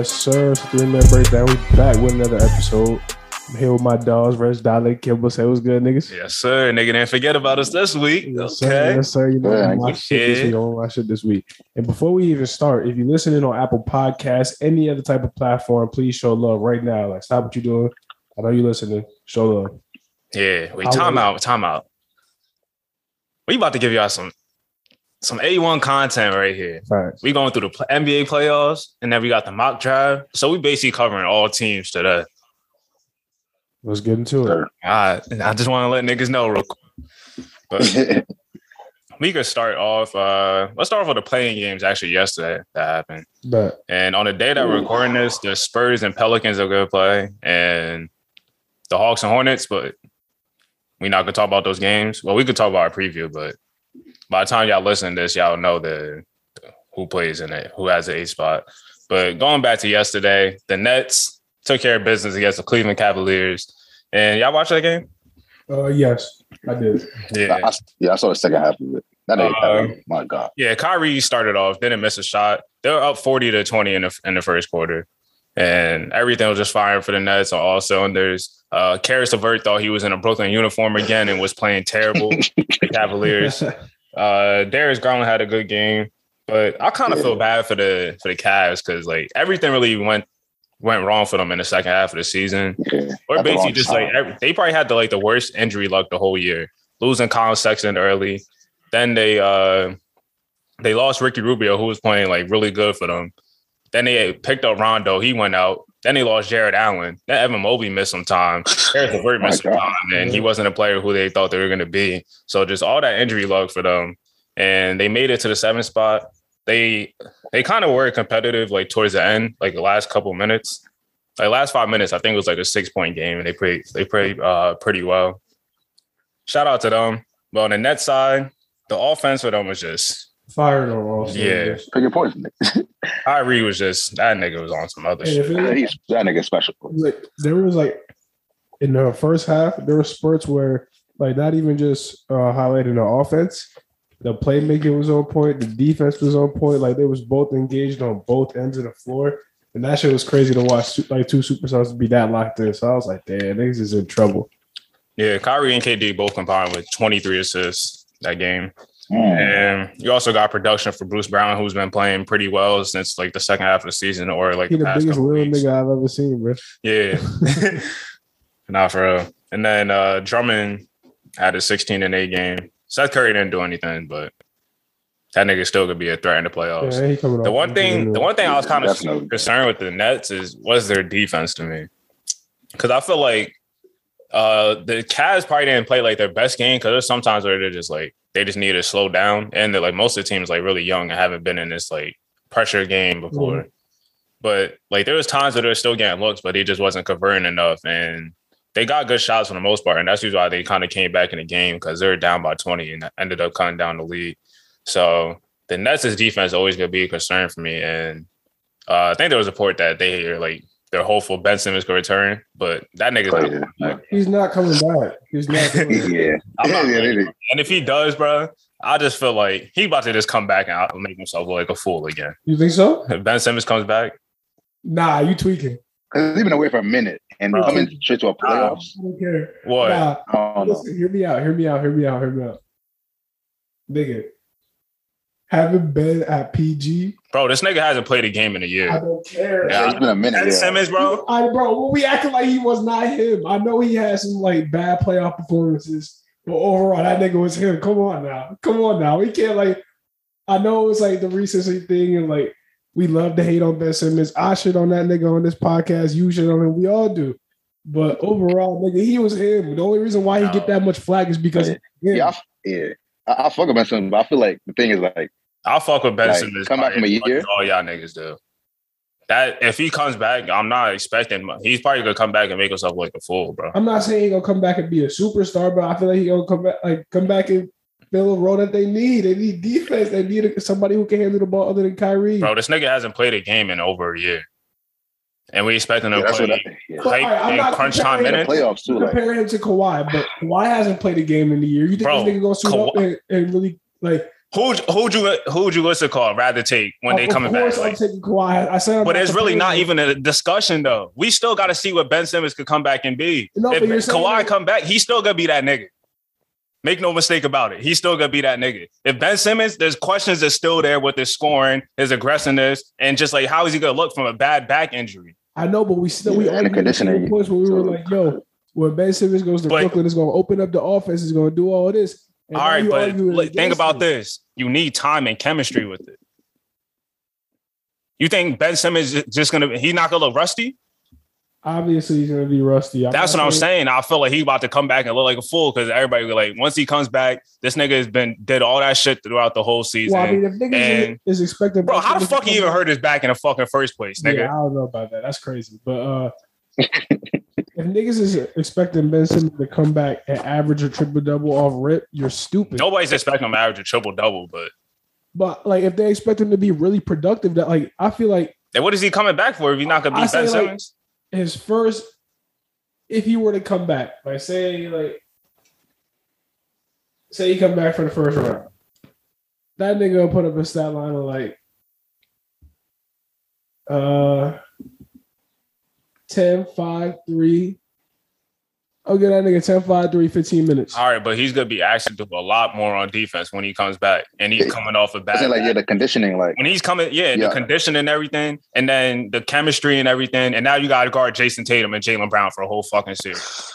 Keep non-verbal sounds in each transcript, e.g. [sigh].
Yes, sir. It's three man breakdown. We back with another episode. I'm here with my dogs, Reg Dolly, Kimbo. Say what's good, niggas. Yes, sir. Nigga didn't forget about us this week. Yes, sir. Yes, sir. You know Yeah, my shit this did. week. On my shit this week. And before we even start, if you're listening on Apple Podcasts, any other type of platform, please show love right now. Like, stop what you're doing. I know you're listening. Show love. Yeah. Wait, time out. Time out. We about to give y'all some some A1 content right here. Facts. We going through the pl- NBA playoffs and then we got the mock draft. So we basically covering all teams today. Let's get into it. Sure. I, I just want to let niggas know real quick. But [laughs] we could start off. Uh, let's start off with the play-in games actually yesterday that happened. But And on the day that we're recording this, the Spurs and Pelicans are going to play, and the Hawks and Hornets. But we're not going to talk about those games. Well, we could talk about our preview, but by the time y'all listen to this, y'all know the who plays in it, who has the eight spot. But going back to yesterday, the Nets took care of business against the Cleveland Cavaliers. And y'all watch that game? uh, yes, I did. Yeah. I, yeah, I saw the second half of it. That ain't Uh, my God. Yeah, Kyrie started off, didn't miss a shot. They were up 40 to 20 in the in the first quarter. And everything was just firing for the Nets on all cylinders. Uh Caris LeVert thought he was in a Brooklyn uniform again and was playing terrible. [laughs] the Cavaliers. Uh Darius Garland had a good game, but I kind of feel bad for the for the Cavs because like everything really went went wrong for them in the second half of the season. Yeah. Or basically just time. like every, they probably had the like the worst injury luck the whole year, losing Collin Sexton early. Then they uh they lost Ricky Rubio, who was playing like really good for them. Then they picked up Rondo, he went out. Then they lost Jarrett Allen. Then Evan Mobley missed some time. Caris LeVert My missed some God. time, and he wasn't a player who they thought they were going to be. So just all that injury luck for them, and they made it to the seventh spot. They they kind of were competitive like towards the end, like the last couple minutes like last five minutes, I think it was like a six point game, and they played they played uh, pretty well. Shout out to them. But on the net side, the offense for them was just Fired on all Yeah. cylinders. Pick your poison. Kyrie was just that nigga was on some other And shit. if He's that nigga special. like there was like in the first half, there were spurts where like not even just uh highlighting the offense, the playmaking was on point, the defense was on point. Like they was both engaged on both ends of the floor. And that shit was crazy to watch like two superstars be that locked in. So I was like, damn, niggas is in trouble. Yeah, Kyrie and KD both combined with 23 assists that game. Mm. And you also got production for Bruce Brown, who's been playing pretty well since like the second half of the season or like He the the past biggest couple little weeks. nigga I've ever seen, bro. Yeah. [laughs] Not for real. And then uh Drummond had a 16 and 8 game. Seth Curry didn't do anything, but that nigga still could be a threat in the playoffs. Yeah, the one thing, the one thing I was kind of Definitely. concerned with the Nets is was their defense to me. Cause I feel like uh the Cavs probably didn't play like their best game because there's sometimes where they're just like they just need to slow down. And they're like most of the teams like really young and haven't been in this like pressure game before. But like there was times where they're still getting looks, but he just wasn't converting enough. And they got good shots for the most part. And that's usually why they kind of came back in the game because they were down by 20 and ended up cutting down the lead. So the Nets' defense is always gonna be a concern for me. And uh, I think there was a report that they are like they're hopeful Ben Simmons could return, but that nigga's not Oh, coming yeah. back. He's not coming back. He's not [laughs] coming back. yeah. I'm not yeah, ready. they- they- And if he does, bro, I just feel like he about to just come back and out and make himself look like a fool again. You think so? If Ben Simmons comes back, Nah, you tweaking. Cause he's been away for a minute and Bro. coming straight to a playoffs. I don't care. what? Nah, I don't know. Listen, hear me out. Hear me out. Hear me out. Hear me out. Nigga, haven't been at PG. Bro, this nigga hasn't played a game in a year. I don't care. Yeah. Yeah, it's been a minute. Ben Yeah. Simmons, bro. I, bro, we acting like he was not him. I know he had some like bad playoff performances, but overall, that nigga was him. Come on now. Come on now. We can't like. I know it's like the recency thing, and like we love to hate on Ben Simmons. I shit on that nigga on this podcast. You shit on him. We all do. But overall, nigga, he was him. The only reason why he get that much flack is because Yeah. of him. Yeah, I, yeah. I, I fuck with Ben Simmons, but I feel like the thing is like I'll fuck with Ben Like, Simmons. come back probably from a year? as All y'all niggas do. That if he comes back, I'm not expecting. He's probably gonna come back and make himself like a fool, bro. I'm not saying he gonna come back and be a superstar, but I feel like he gonna come back, like come back and fill a role that they need. They need defense. They need somebody who can handle the ball other than Kyrie. Bro, this nigga hasn't played a game in over a year, and we expecting him yeah, to that's play I, yeah. But, hype I'm in not crunch time comparing minutes. playoffs too. Like Compare him to Kawhi, but Kawhi hasn't played a game in the year. You think Bro, this nigga gonna suit up and, and really like Who who'd you who'd you what's it called rather take when they Of coming back? course, I'm Like, taking Kawhi. I said, I'm but it's really not even a discussion though. We still got to see what Ben Simmons could come back and be. No, if but you're saying Kawhi that- come back, he's still gonna be that nigga. Make no mistake about it. He's still gonna be that nigga. If Ben Simmons, there's questions that's still there with his scoring, his aggressiveness, and just like how is he gonna look from a bad back injury? I know, but we still we Yeah, and the argued conditioning, the points where we were like, yo, when Ben Simmons goes to But- Brooklyn, it's going to open up the offense. It's going to do all this. And All now right, you but arguing look, think about it. this. You need time and chemistry with it. You think Ben Simmons is just gonna he's not gonna look rusty? Obviously, he's going to be rusty. That's what I'm saying. I feel like he about to come back and look like a fool because everybody be like, once he comes back, this nigga has been did all that shit throughout the whole season. Well, I mean, if niggas and- is expected, Bro, how the fuck he even back- hurt his back in the fucking first place, nigga? Yeah, I don't know about that. That's crazy. But uh [laughs] if niggas is expecting Ben Simmons to come back and average a triple double off rip, you're stupid. Nobody's expecting him to average a triple double, but But like, if they expect him to be really productive, that like I feel like then what is he coming back for if he's not gonna I be say, Ben like, Simmons? his first, if he were to come back, like say like, say he come back for the first round, that nigga will put up a stat line of like, uh, 10, 5, 3. I'll get that nigga 10, 5, 3, 15 minutes. All right, but he's gonna be asked to do a lot more on defense when he comes back, and he's coming off a I bad. like yeah, the conditioning, like when he's coming, yeah, the conditioning and everything, and then the chemistry and everything, and now you got to guard Jayson Tatum and Jaylen Brown for a whole fucking series.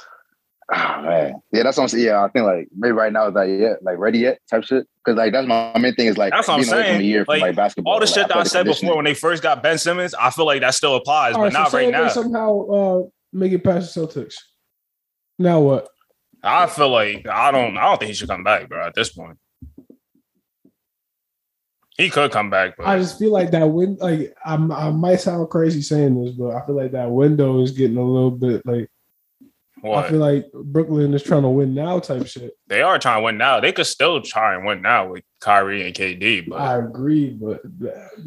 Ah, man, yeah, that's what I'm saying. Yeah, I think like maybe right now is like yeah, like ready yet type shit. Because like that's my main thing is like That's what I'm being away from saying. a year Like, from like basketball. All the Like, shit that I said before when they first got Ben Simmons, I feel like that still applies, All but right, not say right now. somehow uh, make it past the Celtics. Now what? I feel like I don't. I don't think he should come back, bro. At this point, he could come back, but I just feel like that win. Like I'm, I might sound crazy saying this, but I feel like that window is getting a little bit like. I feel like Brooklyn is trying to win now, type shit. they are trying to win now. They could still try and win now with Kyrie and KD, but I agree, but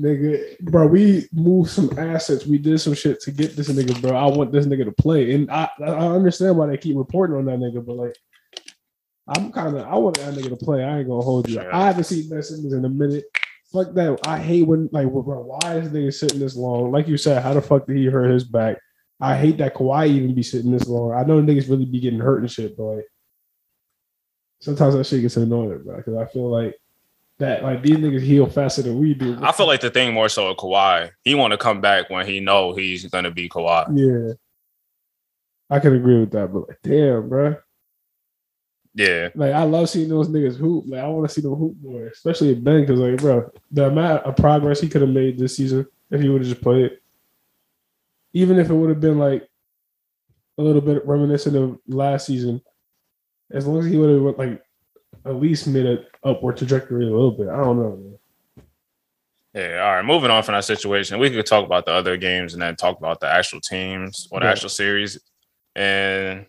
nigga, bro, we moved some assets. We did some shit to get this nigga, bro. I want this nigga to play, and I, I understand why they keep reporting on that nigga, but like, I'm kind of I want that nigga to play. I ain't gonna hold you. Sure. I haven't seen Ben Simmons in a minute. Fuck that. I hate when like, bro, why is nigga sitting this long? Like you said, how the fuck did he hurt his back? I hate that Kawhi even be sitting this long. I know niggas really be getting hurt and shit, but like sometimes that shit gets annoying, bro. Because I feel like that like these niggas heal faster than we do. I feel like the thing more so with Kawhi, he want to come back when he know he's gonna be Kawhi. yeah, I can agree with that. But like, damn, bro. Yeah, Like I love seeing those niggas hoop. Like I want to see them hoop more, especially Ben, because like, bro, the amount of progress he could have made this season if he would have just played, even if it would have been like a little bit reminiscent of last season, as long as he would have like at least made an upward trajectory a little bit. I don't know. Man. yeah. All right, moving on from that situation, we could talk about the other games and then talk about the actual teams or the Yeah. actual series, and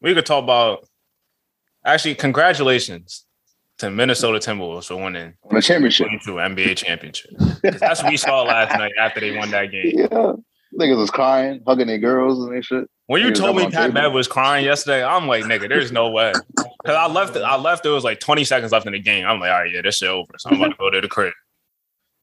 we could talk about actually congratulations to Minnesota Timberwolves for winning the championship. 22 NBA championship. That's what we saw last night after they won that game. [laughs] Yeah, niggas was crying, hugging their girls and their shit. When you Niggas told me Pat table. Bev was crying yesterday, I'm like, nigga, there's no way. [laughs] Because I left, I left. It was like 20 seconds left in the game. I'm like, all right, yeah, this shit over. So I'm about to go to the crib.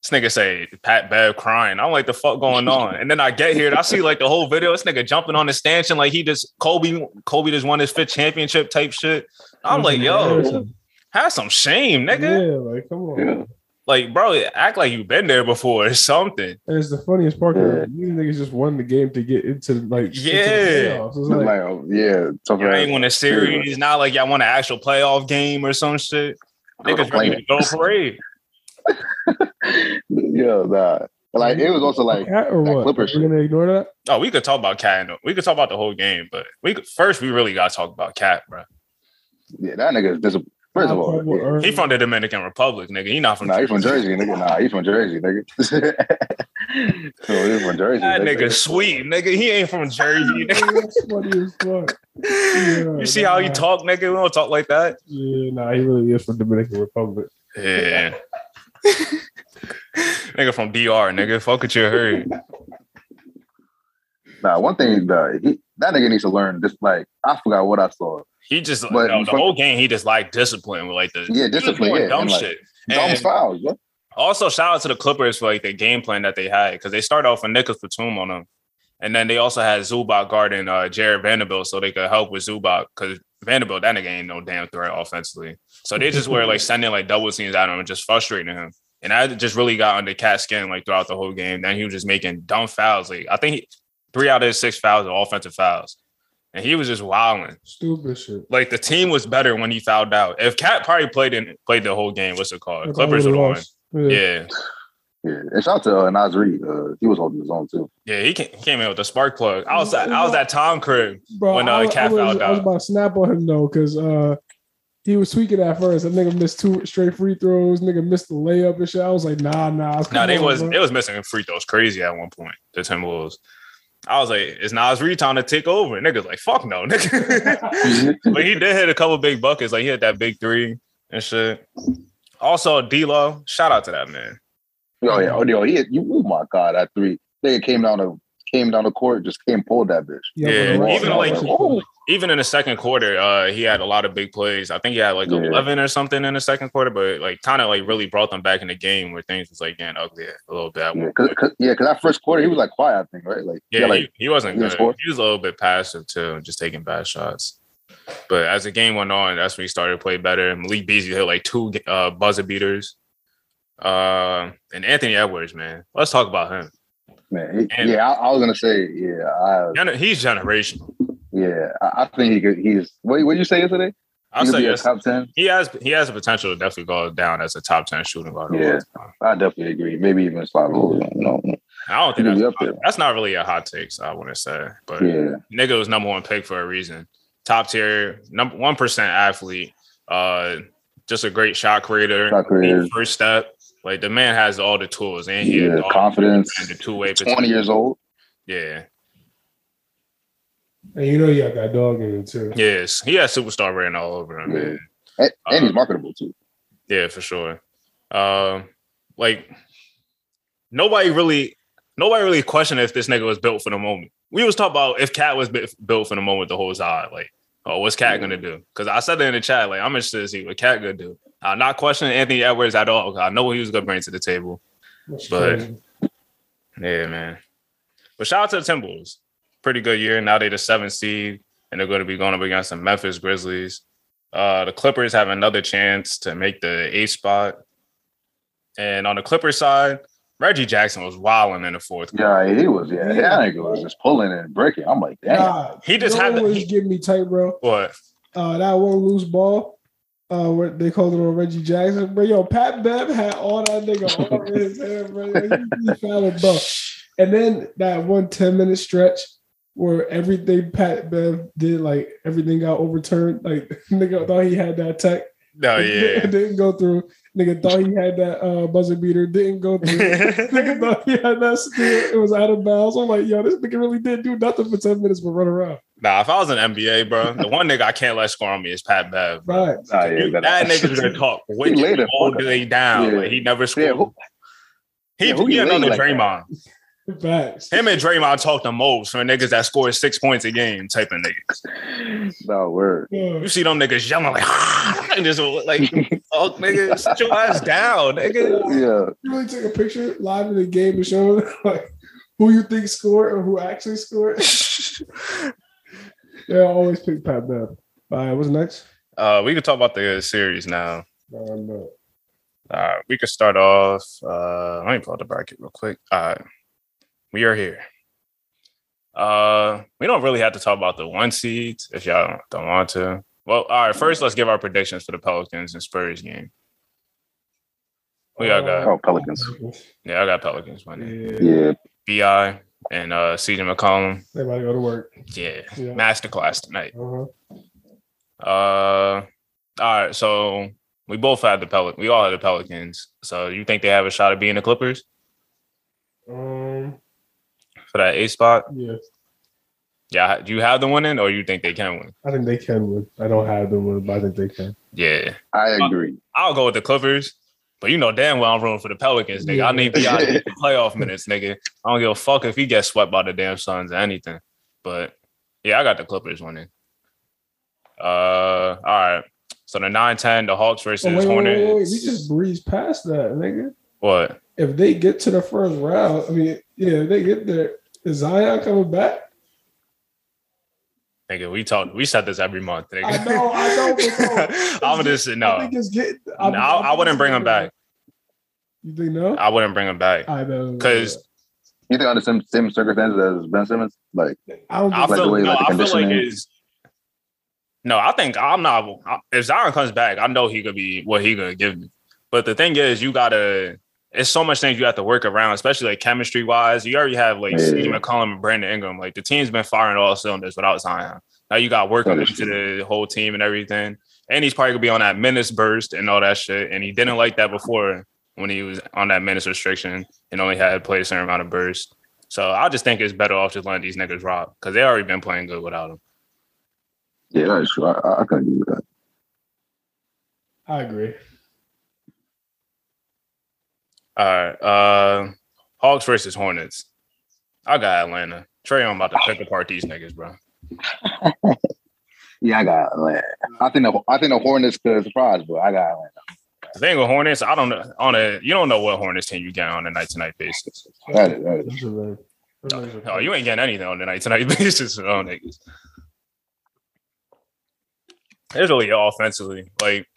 This nigga say Pat Bev crying. I'm like, the fuck going on? And then I get here and I see like the whole video. This nigga jumping on the stanchion like he just Kobe. Kobe just won his fifth championship type shit. I'm like, yo, have some shame, nigga. Yeah, like come on. Yeah. Like, bro, act like you've been there before or something. And it's the funniest part. Yeah. that These niggas just won the game to get into like into the Yeah. playoffs. Like, like, oh, yeah, tough You ass. ain't won a series. Not like y'all won an actual playoff game or some shit. Niggas ready to go parade. [laughs] yeah, nah. Like it was also like cat or that what? Clippers We're gonna ignore that. Oh, we could talk about Cat. We could talk about the whole game, but we could, first we really got to talk about Cat, bro. yeah, that nigga is dis- First of all, yeah. He from the Dominican Republic, nigga. He not from. Nah, he from Jersey, nigga. Nah, he from Jersey, nigga. [laughs] so he from Jersey. That nigga sweet, nigga. He ain't from Jersey. Nigga. [laughs] That's funny as fuck. Yeah, [laughs] You see how he talk, nigga? We don't talk like that. Yeah, nah, he really is from Dominican Republic. Yeah. nigga from DR, nigga. Fuck what you heard. Nah, one thing that he that nigga needs to learn. Just like I forgot what I saw. He just But- no, the whole game. He just like discipline with like the Yeah, discipline, yeah, dumb and, like, shit. Dumb fouls, bro. Also, shout out to the Clippers for like the game plan that they had because they started off with Nicolas Batum on them, and then they also had Zubac guarding uh, Jarred Vanderbilt so they could help with Zubac because Vanderbilt that nigga ain't no damn threat offensively. So they just were like [laughs] sending like double teams at him and just frustrating him. And I just really got under cat skin like throughout the whole game. Then he was just making dumb fouls. Like I think he, three out of his six fouls are offensive fouls, and he was just wilding. Stupid shit. Like the team was better when he fouled out. If Cat probably played in played the whole game, what's it called? Clippers would have won. Yeah. Yeah. Yeah, and shout out to uh, Naz Reid. Uh, he was holding his own too. Yeah, he came, he came in with the spark plug. I was at, I was at Tom crib Bro, when uh, I, was- I Cat was, fouled I was about to snap on him though, because uh, he was tweaking at first. That nigga missed two straight free throws. Nigga missed the layup and shit. I was like, nah, nah. Nah, they on, was bro. it was missing free throws crazy at one point. The Timberwolves. I was like, it's Naz Reid time to take over. And Niggas like, fuck no, nigga. [laughs] but he did hit a couple big buckets. Like he hit that big three and shit. Also, D-Lo, shout out to that man. Oh yeah, oh yo, he, you, oh my god, that three. They came down the came down the court, just came pulled that bitch. Yeah, but the even like- oh, Even in the second quarter, uh, he had a lot of big plays. I think he had like Yeah. 11 or something in the second quarter, but like kind of like really brought them back in the game where things was like getting ugly a little bit. yeah, one cause, yeah, because that first quarter he was like quiet, I think, right? Like Yeah, like he, he wasn't he good. didn't? He was a little bit passive too, just taking bad shots. But as the game went on, that's when he started to play better. Malik Beasley hit like two uh, buzzer beaters. Uh, and Anthony Edwards, man, let's talk about him. Man, he- And- yeah, I, I was gonna say, yeah, I, He's generational. yeah, I, I think he could. He's what what you say yesterday? I'll could say yes. top ten. He has he has the potential to definitely go down as a top ten shooting guard. Yeah. I definitely agree. Maybe even slide over. Know, I don't think He could be that's, up there. that's not really a hot take. So I want to say, but yeah, nigga was number one pick for a reason. Top tier, number one percent athlete. Uh, just a great shot creator. Shot creator. First step, like the man has all the tools, and he Yeah, has confidence. and the two way. twenty years old. Yeah, And you know you got that dog in it too. yes, he has superstar written all over him. Yeah. Man. And, and he's Uh, marketable too. Yeah, for sure. Um, like nobody really, nobody really questioned if this nigga was built for the moment. We was talking about if Cat was built for the moment the whole time. Like, oh, what's Cat gonna do? Because I said it in the chat. Like, I'm interested to see what Cat gonna do. I'm not questioning Anthony Edwards at all. I know what he was gonna bring to the table. That's But- crazy. Yeah, man. But shout out to the Timberwolves. Pretty good year. Now they're the seventh seed, and they're going to be going up against the Memphis Grizzlies. Uh, the Clippers have another chance to make the eighth spot. And on the Clippers side, Reggie Jackson was wilding in the fourth. quarter. Yeah, he was. Yeah, Yeah. that nigga was just pulling and breaking. I'm like, damn. Nah, He just you had what the- was he- getting me tight, bro. What? Uh, that one loose ball. Uh, where they called it on Reggie Jackson, bro. Yo, Pat Bev had all that nigga all in [laughs] his hand, bro. He, found it, bro. And then that one 10 minute stretch where everything Pat Bev did, like everything got overturned. Like [laughs] nigga thought he had that tech. [laughs] No, It yeah. didn't go through. Nigga thought he had that uh, buzzer beater. Didn't go through. [laughs] nigga thought he had that steal. It was out of bounds. I'm like, yo, this nigga really did do nothing for 10 minutes but run around. nah, if I was an NBA, bro, the one nigga I can't let score on me is Pat Bev. Bro. Right. Nah, yeah, that, that nigga's gonna [laughs] talk way He laid it all day down. Yeah. Like he never Yeah, scored. who- he yeah, who he you another laid like that? Draymond. Facts. Him and Draymond talk the most for niggas that score six points a game type of niggas. no word. Yeah. You see them niggas yelling like, [laughs] and just like, oh nigga, sit your ass down, nigga. Yeah, You really take a picture live in the game and show [laughs] like who you think scored or who actually scored. [laughs] yeah, I always pick Pat Bev. All right, what's next? Uh, we can talk about the series now. Uh, no. Uh, we could start off. Uh, let me pull out the bracket real quick. All right, we are here. Uh, we don't really have to talk about the one seeds if y'all don't, don't want to. Well, all right. First, let's give our predictions for the Pelicans and Spurs game. Who y'all got? Oh, Pelicans. Yeah, I got Pelicans winning. Yeah, yeah. Bi and uh, CJ McCollum. everybody go to work. Yeah, Yeah. masterclass tonight. Uh-huh. Uh, all right. So we both had the Pelic. We all had the Pelicans. So you think they have a shot at being the Clippers Um, for that A spot? yeah, Yeah. Do you have them winning, or you think they can win? I think they can win. I don't have them win, but I think they can. Yeah, I agree. I'll go with the Clippers. But you know damn well I'm rooting for the Pelicans, nigga. I need to get the playoff minutes, nigga. I don't give a fuck if he gets swept by the damn Suns or anything. But yeah, I got the Clippers winning. Uh, all right. So the 9-10, the Hawks versus Oh, wait, wait, Hornets. wait, wait, We just breezed past that, nigga. what? If they get to the first round, I mean, yeah, if they get there, is Zion coming back? Nigga, we talk. We said this every month. Nigga. I know. I know. [laughs] no, I'm gonna say I no. think it's getting. No, I, I wouldn't bring him back. You think no? I wouldn't bring him back. I know. 'Cause- You think under the same, same circumstances as Ben Simmons? Like, I don't I think like the way, no. like, the I feel like conditioning. his. No, I think I'm not. If Zion comes back, I know he could be what he gonna give me. But the thing is, you gotta. It's so much things you have to work around, especially like chemistry wise. You already have like Yeah. Steve McCollum and Brandon Ingram. Like the team's been firing all cylinders without Zion. Now you got working That is into the whole team and everything. And he's probably gonna be on that minutes burst and all that shit. And he didn't like that before when he was on that minutes restriction and only had played a certain amount of burst. So I just think it's better off just letting these niggas rock because they already been playing good without him. yeah, that is true. I, I, I can agree with that. I agree. All right. Uh Hawks versus Hornets. I got Atlanta. Trey, I'm about to pick apart these niggas, bro. [laughs] Yeah, I got Atlanta. I think the I think the Hornets could surprise, but I got Atlanta. The thing with Hornets, I don't know on a you don't know what Hornets team you get on a night to night basis. That is, that is. That's a very- that's a very- Oh, you ain't getting anything on a night to night [laughs] basis with all niggas. It's really offensively. Like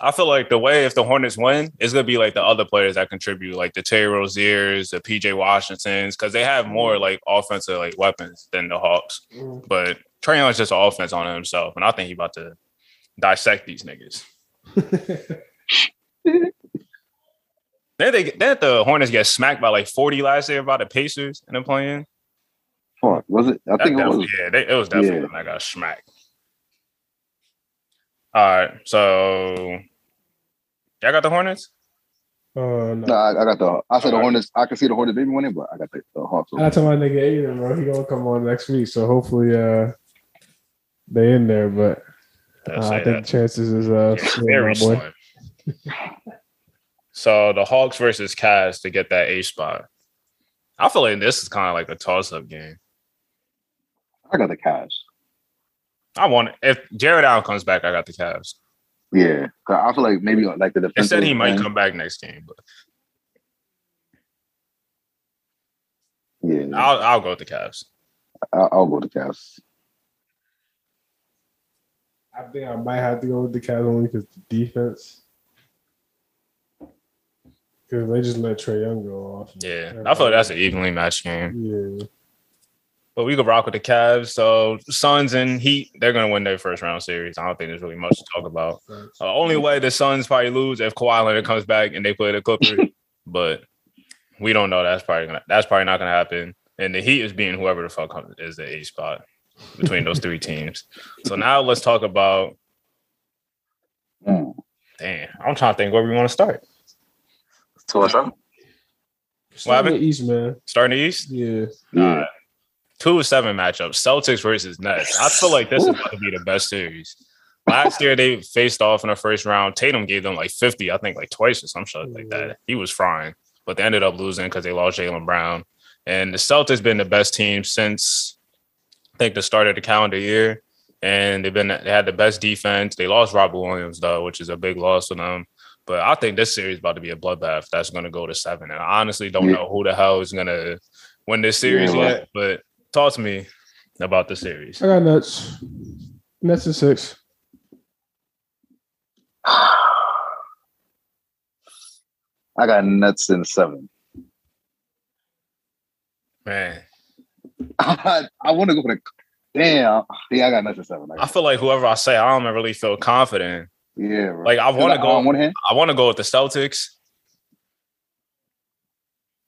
I feel like the way if the Hornets win, it's gonna be like the other players that contribute, like the Terry Roziers, the PJ Washingtons, because they have more like offensive like weapons than the Hawks. Mm. But Trae Young's just an offense on himself, and I think he about to dissect these niggas. [laughs] Then they then the Hornets get smacked by like 40 last year by the Pacers and they're playing. Fuck, was it? I That think it was. yeah, they, it was definitely Yeah. when I got smacked. All right, so y'all got the Hornets. Uh, no. No, I, I got the. I said the Alright. Hornets. I can see the Hornets maybe winning, but I got the, the Hawks. I told my nigga Aiden, bro, he gonna come on next week, so hopefully, uh, they in there. But I'll uh, I think that. chances is uh, Yeah, slim, very boy. slim. so the Hawks versus Cavs to get that A spot. I feel like this is kind of like a toss-up game. I got the Cavs. I want if Jarrett Allen comes back, I got the Cavs. Yeah, I feel like maybe like the They defense. said he might come back next game, but Yeah, I'll I'll go with the Cavs. I'll, I'll go to Cavs. I think I might have to go with the Cavs only because the defense. Because they just let Trae Young go off. Yeah, I feel like that's an evenly matched game. Yeah. But we could rock with the Cavs. So Suns and Heat, they're gonna win their first round series. I don't think there's really much to talk about. Thanks. Uh, only way the Suns probably lose if Kawhi Leonard comes back and they play the Clippers, [laughs] but we don't know. That's probably gonna. That's probably not gonna happen. And the Heat is being whoever the fuck is the eight spot between those three [laughs] teams. So now let's talk about. Mm. Damn, I'm trying to think where we want to start. So what's up? Start in happened? the East, man. Starting the East. Yeah. Yeah, Uh, two of seven matchups. Celtics versus Nets. I feel like this is going to be the best series. Last year they faced off in the first round. Tatum gave them like 50, I think like twice or some shit like that. He was frying, but they ended up losing because they lost Jaylen Brown. And the Celtics been the best team since I think the start of the calendar year. And they've been they had the best defense. They lost Robert Williams though, which is a big loss for them. But I think this series is about to be a bloodbath. That's going to go to seven. And I honestly don't know who the hell is going to win this series Yeah, right. yet. But talk to me about the series. I got nuts. Nets is six. [sighs] I got nuts in seven. Man, [laughs] I, want to go for the. Damn. Yeah, I got nuts in seven. I feel like whoever I say, I don't really feel confident. yeah, bro. Like I want to go. on one hand. I want to go with the Celtics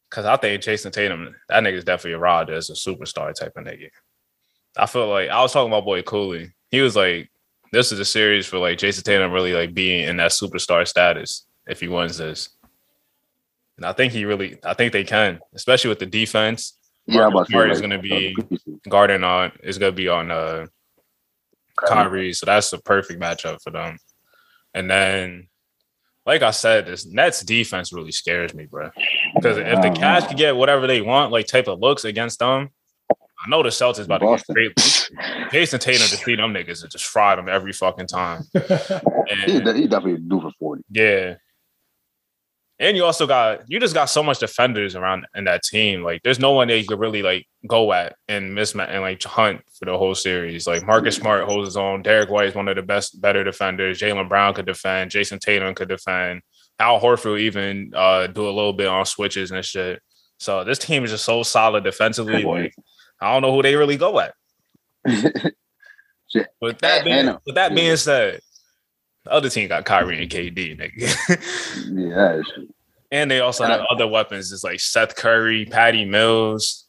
because I think Jayson Tatum, that nigga's definitely a rod as a superstar type of nigga. I feel like I was talking about boy Cooley. He was like, "This is a series for like Jayson Tatum really like being in that superstar status if he wins this." And I think he really, I think they can, especially with the defense. Yeah, to say, Smart is gonna be- guarding on is gonna be on uh Kyrie, so that's a perfect matchup for them. And then, like I said, this Nets defense really scares me, bro. Because if the Cavs could get whatever they want, like type of looks against them, I know the Celtics about Boston. to get great. Jayson Tatum to see them niggas and just fry them every fucking time. [laughs] And he definitely do for forty. yeah. And you also got you just got so much defenders around in that team. Like there's no one that you could really like go at and mismatch and like hunt for the whole series. Like Marcus Smart holds his own. Derrick White is one of the best, better defenders. Jaylen Brown could defend. Jayson Tatum could defend. Al Horford even uh, do a little bit on switches and shit. So this team is just so solid defensively. Like I don't know who they really go at. [laughs] With that being, with that being said, the other team got Kyrie and KD, nigga. yeah, [laughs] and they also have other weapons. It's like Seth Curry, Patty Mills.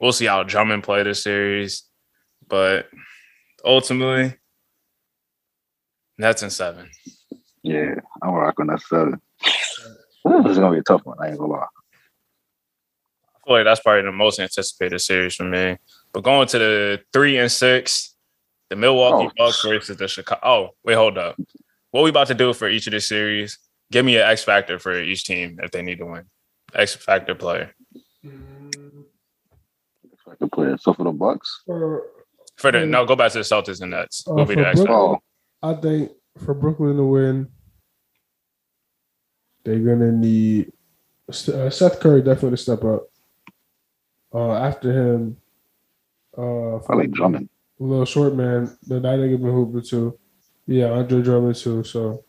We'll see how Drummond play this series, but ultimately, Nets in seven. yeah. I'm rocking that seven. This is gonna be a tough one. I ain't gonna lie. I feel like that's probably the most anticipated series for me. But going to the three and six, the Milwaukee Oh. Bucks versus the Chicago. Oh, wait, hold up. What we about to do for each of the series? Give me an X factor for each team if they need to win. X factor player If I could play it. So for the Bucks, For, for the no. Go back to the Celtics and Nets. Uh, Will be the X factor. oh, I think for Brooklyn to win, they're gonna need uh, Seth Curry definitely to step up. Uh, after him, uh, I like Drummond. a little short man, the night that nigga been hooping too. Yeah, Andre Drummond too. So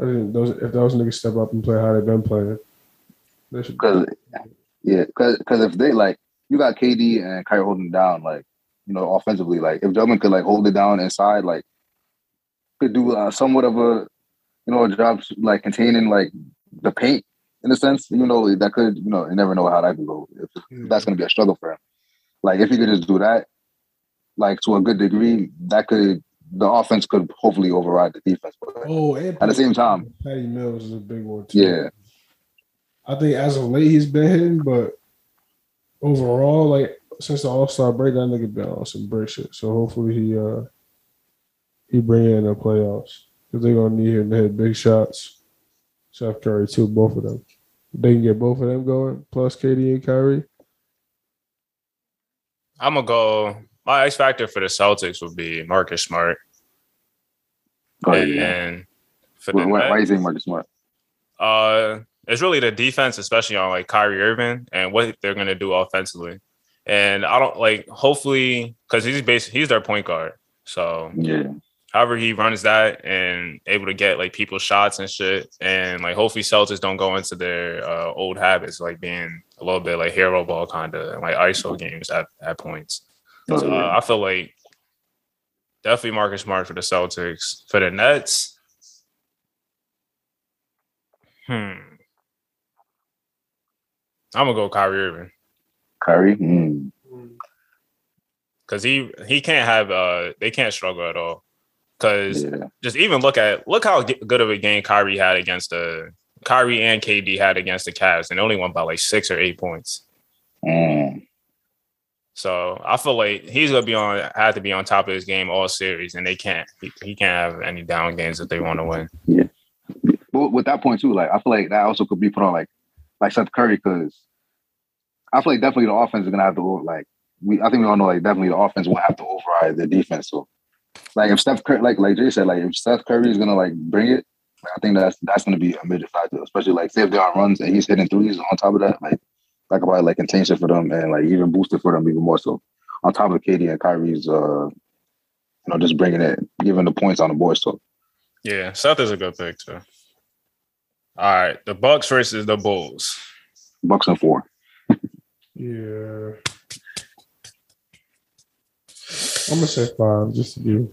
I think those if those niggas step up and play how they've been playing, they should. Because yeah, because if they like you got KD and Kyrie holding down, like you know, offensively, like if Drummond could like hold it down inside, like could do uh, somewhat of a you know a job like containing like the paint in a sense. You know that could you know you never know how that could go. If, if that's gonna be a struggle for him. Like if he could just do that, like to a good degree, that could the offense could hopefully override the defense. But Oh, at the same time, Patty Mills is a big one too. yeah, I think as of late he's been hitting, but overall, like since the All Star break, that nigga been on some break shit. So hopefully he uh he bring in the playoffs because they're gonna need him to hit big shots. Seth Curry too, both of them. They can get both of them going, plus KD and Kyrie. I'm gonna go. My X factor for the Celtics would be Marcus Smart, ahead. and, Yeah. for the Why, why, why you Nets, think Marcus Smart? uh, it's really the defense, especially on like Kyrie Irving and what they're gonna do offensively. And I don't like. Hopefully, because he's basically he's their point guard. So Yeah, however he runs that and able to get like people's shots and shit, and like hopefully Celtics don't go into their uh, old habits, like being a little bit like hero ball kind of like ISO games at, at points. So, uh, I feel like definitely Marcus Smart for the Celtics. For the Nets, hmm, I'm gonna go Kyrie Irving Kyrie. Mm. because he he can't have uh they can't struggle at all. Because Yeah, just even look at look how good of a game Kyrie had against the Kyrie and KD had against the Cavs, and only won by like six or eight points. mm. So I feel like he's gonna be on have to be on top of his game all series, and they can't he, he can't have any down games if they want to win. But with that point too, like I feel like that also could be put on like like Seth Curry because I feel like definitely the offense is gonna have to like we I think we all know like definitely the offense will have to override the defense. So like if Steph Curry like like Jay said, like if Steph Curry is gonna like bring it, I think that's that's gonna be a major factor, especially like say if they're on runs and he's hitting threes on top of that, like that could probably like contain shit for them and like even boost it for them even more so. On top of KD and Kyrie's uh you know, just bringing it, giving the points on the board. So Yeah, Seth is a good pick too. All right, the Bucks versus the Bulls. Bucks and four. [laughs] Yeah. I'm gonna say five just to be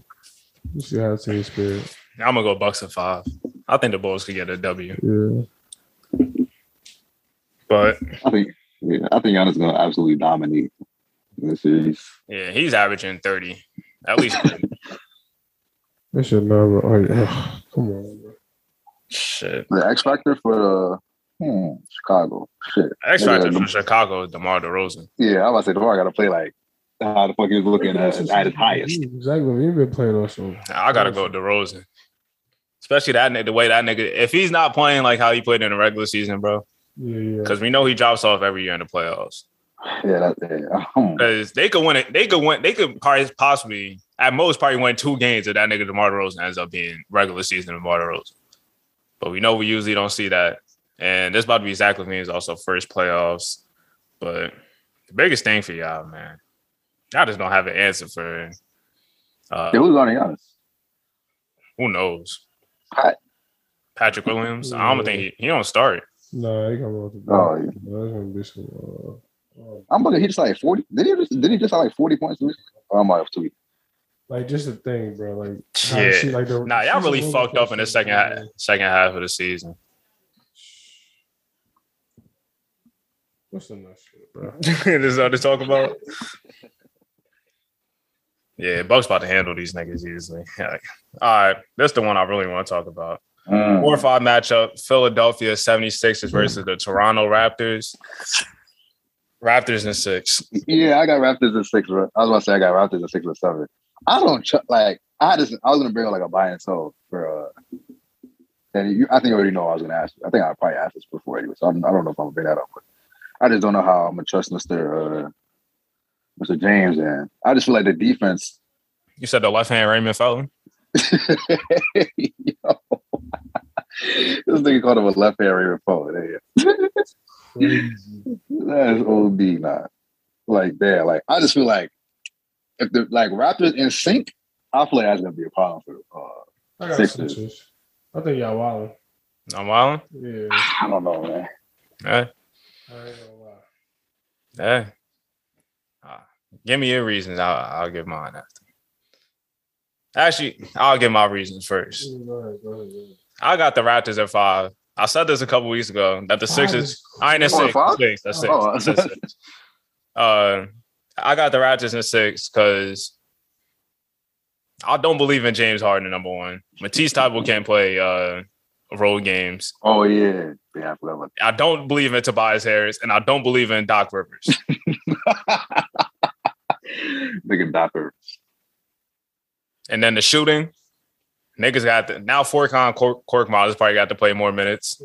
just to have team spirit. I'm gonna go Bucks at five. I think the Bulls could get a W, Yeah. but I think yeah, I think Giannis gonna absolutely dominate in the series. yeah, he's averaging thirty at least. 30. [laughs] That should never oh, yeah. [sighs] come on, bro. Shit, The X factor for the hmm, Chicago. Shit. X factor Yeah, for Chicago is DeMar DeRozan. Yeah, I was about to say tomorrow I gotta play like how the fuck he was looking at, at his highest. Exactly. We've been playing on some I gotta go DeRozan, especially that nigga. The way that nigga, if he's not playing like how he played in the regular season, bro, yeah, yeah. because we know he drops off every year in the playoffs. Yeah, that's. [laughs] Because they could win it. They could win. They could probably possibly at most probably win two games if that nigga DeMar DeRozan ends up being regular season DeMar DeRozan. But we know we usually don't see that. And this about to be Zach LaVine's also first playoffs. But the biggest thing for y'all, man, y'all just don't have an answer for. Uh, yeah, who's on Giannis? who knows? Pat. Patrick Williams. I don't think he, he don't start. No, he come off the Oh, bench. yeah. No, That's gonna be some. Uh, uh, I'm looking. He just like forty. Did he just? Did he just have like forty points? recently? Oh, I might have tweeted. like just the thing, bro. Like how Yeah. you see, like the Nah, y'all really fucked up in the second half, second half of the season. What's the next shit, bro? [laughs] this is all to talk about. Yeah, Bucks about to handle these niggas easily. [laughs] Like, all right, that's the one I really want to talk about. Mm. Four or five matchup: Philadelphia 76ers versus the Toronto Raptors. Raptors in six. Yeah, I got Raptors at six. Bro. I was about to say I got Raptors at six or seven. I don't tr- like. I just. I was gonna bring up like a buy and sell for. uh And you, I think you already know I was gonna ask. I think I probably asked this before anyway. So I'm, I don't know if I'm gonna bring that up, but I just don't know how I'm gonna trust Mister uh, Mister James. And I just feel like the defense. You said the left hand Raymond Felton. Yo. [laughs] this nigga called him a left hand Raven Paul. Crazy. That is OD not. Like there, like I just feel like if the like Raptors in sync, I feel like that's gonna be a problem for uh I got Sixers. Sixers. I think y'all wilding. I'm wilding. Yeah, I don't know, man. Yeah, I ain't gonna lie. yeah. Ah, give me your reasons. I'll, I'll give mine after. Actually, I'll give my reasons first. Go ahead, go ahead, go ahead. I got the Raptors at five. I said this a couple weeks ago that the Five Sixers. is I ain't at six. five? Six. That's six. Oh. That's six. [laughs] Uh, I got the Raptors in six because I don't believe in James Harden. Number one, Matisse Thybulle can't play uh road games. Oh yeah. Yeah, I I don't believe in Tobias Harris, and I don't believe in Doc Rivers. that. Nigga Docker. And then the shooting, niggas got the now Furkan Cork, Korkmaz probably got to play more minutes.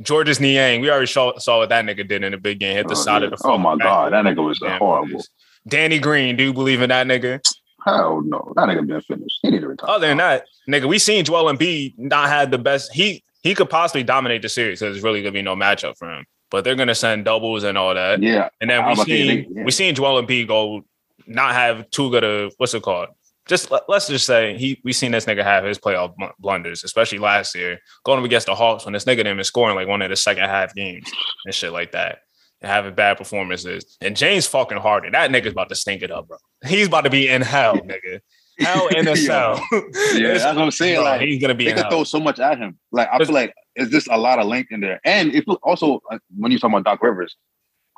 Georges Niang, we already saw, saw what that nigga did in the big game. Hit the Oh, side yeah. of the. Oh my god, that nigga was Damn, horrible. Danny Green, do you believe in that nigga? Hell no, that nigga been finished. He need to retire. Other than that, nigga, we seen Joel Embiid not had the best. He he could possibly dominate the series because there's really gonna be no matchup for him. But they're gonna send doubles and all that. yeah, And then we was about to say, seen they- yeah. we seen Joel Embiid go not have too good of what's it called? Just let, us just say he we seen this nigga have his playoff bl- blunders, especially last year going up against the Hawks when this nigga didn't scoring like one of the second half games and shit like that. And having bad performances. And James fucking Harden, that nigga's about to stink it up, bro. He's about to be in hell, [laughs] nigga. Hell in a [laughs] cell. yeah, [laughs] that's what I'm saying. Bro, like he's gonna be they could hell. throw so much at him. Like I feel like it's just a lot of length in there. And if also uh, when you talk about Doc Rivers,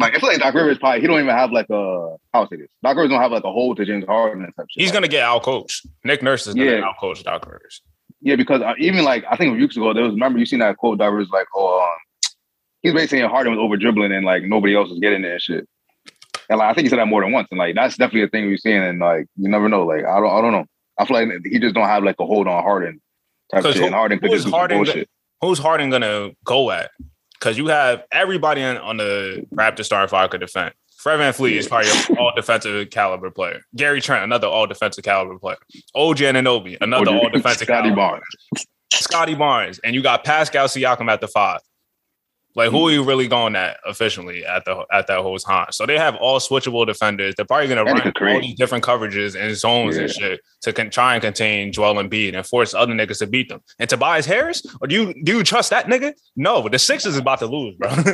like I feel like Doc Rivers probably he don't even have like a how say this. Doc Rivers don't have like a hold to James Harden and type shit. He's gonna get out coached. Nick Nurse is gonna Yeah. out coach Doc Rivers. yeah, because uh, even like I think a few weeks ago there was remember you seen that quote Doc Rivers like oh um, he's basically saying Harden was over dribbling and like nobody else was getting there and shit. And like I think he said that more than once. And like that's definitely a thing we're seeing. And like you never know. Like I don't I don't know. I feel like he just don't have like a hold on Harden type shit. who- and Harden could just do Harden bullshit. Who's Harden gonna go at? Because you have everybody in, on the Raptors starting five could defend. Fred VanVleet is probably an all defensive caliber player. Gary Trent, another all defensive caliber player. OG Anunoby, another all defensive Scottie caliber. Barnes. Scottie Barnes, and you got Pascal Siakam at the five. Like who are you really going at efficiently at the at that whole time? So they have all switchable defenders. They're probably going to run could create. all these different coverages and zones and shit to con- try and contain Joel Embiid and force other niggas to beat them. And Tobias Harris, or do you do you trust that nigga? No, but the Sixers is about to lose, bro. [laughs]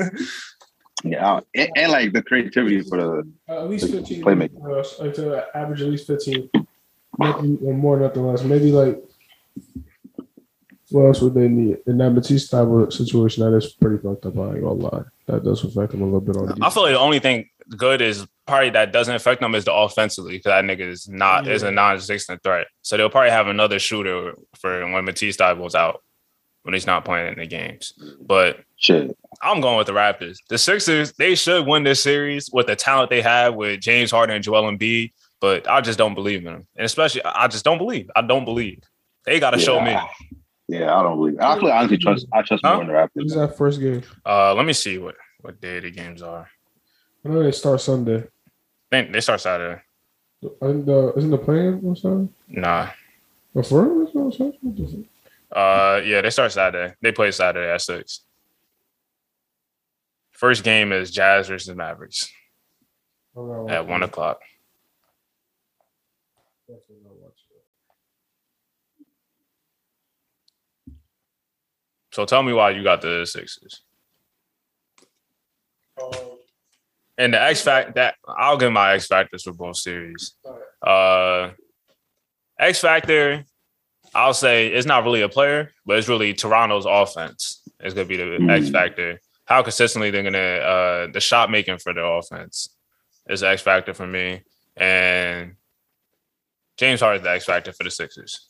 Yeah, and, and like the creativity for the Uh, at least 15 Playmaking. uh, like to average at least 15 nothing or more nothing less maybe like what else would they need in that Matisse type of situation that is pretty fucked up I ain't gonna lie that does affect them a little bit on I feel like the only thing good is probably that doesn't affect them is the offensively because that nigga is not is a non-existent threat. So they'll probably have another shooter for when Matisse Thybulle's out when he's not playing in the games. But shit. I'm going with the Raptors. The Sixers, they should win this series with the talent they have with James Harden and Joel Embiid, but I just don't believe in them. And especially, I just don't believe. I don't believe. They got to show me. Yeah. Yeah, I don't believe. I feel like I honestly trust. I trust Huh? more in the Who's Raptors. that first game Uh, let me see what what day the games are. I know they start Sunday. I think they start Saturday. Isn't the, isn't the plan on Sunday? Nah. For real? On Sunday? Uh, yeah, they start Saturday. They play Saturday at six. First game is Jazz versus Mavericks I'm at one o'clock. Definitely not watching So tell me why you got the Sixers. Um, And the X fact that I'll give my X factors for both series. Uh, X factor, I'll say it's not really a player, but it's really Toronto's offense. It's gonna be the Mm. X factor. How consistently they're gonna uh the shot making for their offense is the X factor for me. And James Harden's the X factor for the Sixers.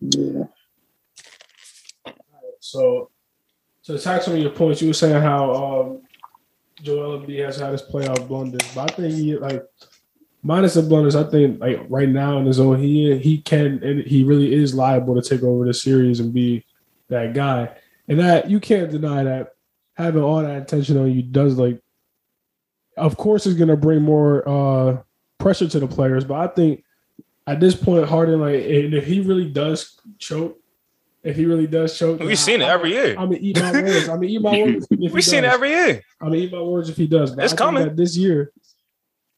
Yeah. So, to attack some of your points, you were saying how um, Joel Embiid has had his playoff blunders, but I think he like minus the blunders. I think like right now in his own he he can and he really is liable to take over the series and be that guy. And that you can't deny that having all that attention on you does like, of course, is going to bring more uh pressure to the players. But I think at this point, Harden like if he really does choke. If he really does choke, We've seen it every year. I'm gonna eat my words. I'm gonna eat my words. if he [laughs] We've seen it does. every year. I'm gonna eat my words if he does. But It's I think coming. that this year,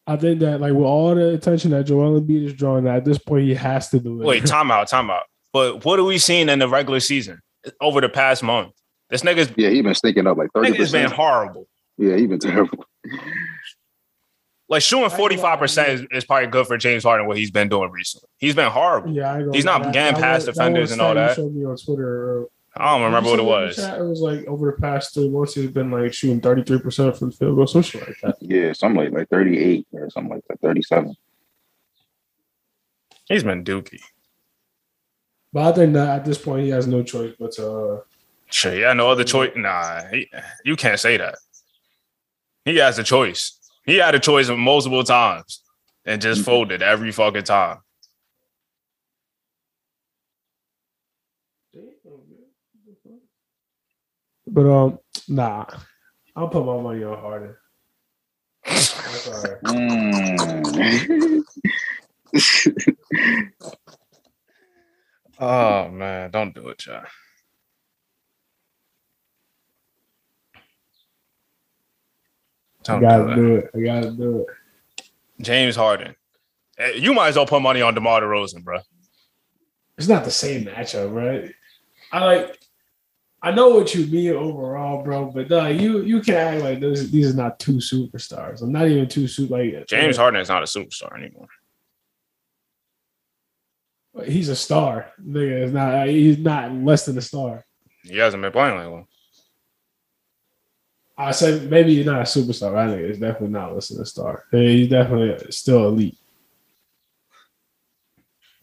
I think that like with all the attention that Joel Embiid is drawing, at this point he has to do it. Wait, timeout, timeout. But what are we seeing in the regular season over the past month? This nigga's Yeah, he been stinking up like thirty nigga's been horrible. Yeah, he been terrible. Like shooting forty five percent is, is probably good for James Harden. What he's been doing recently, he's been horrible. yeah, I ain't He's not lie. getting That- past that defenders one and all stat you that. showed me on Twitter. uh, I don't remember what it you see in the was. chat? It was like over the past three months, he's been like shooting 33 percent from the field goal, some shit like that. Yeah, something like like thirty eight or something like that, thirty seven. He's been dookie. But I think that at this point he has no choice but to. Uh, Shit, yeah, no other choice. Nah, he, you can't say that. He has a choice. He had a choice multiple times and just Mm-hmm. folded every fucking time. but um, nah, I'll put my money on Harden. That's all right. Mm. [laughs] Oh man, don't do it, y'all. I gotta do it. do it. I gotta do it. James Harden. Eh, You might as well put money on DeMar DeRozan, bro. it's not the same matchup, right? I like. I know what you mean overall, bro, but nah, you you can act like those, these are not two superstars. I'm not even two super like James Harden is not a superstar anymore. He's a star, nigga. It's not. He's not less than a star. He hasn't been playing like one. I said maybe he's not a superstar. I think it's definitely not less than a star. He's definitely still elite.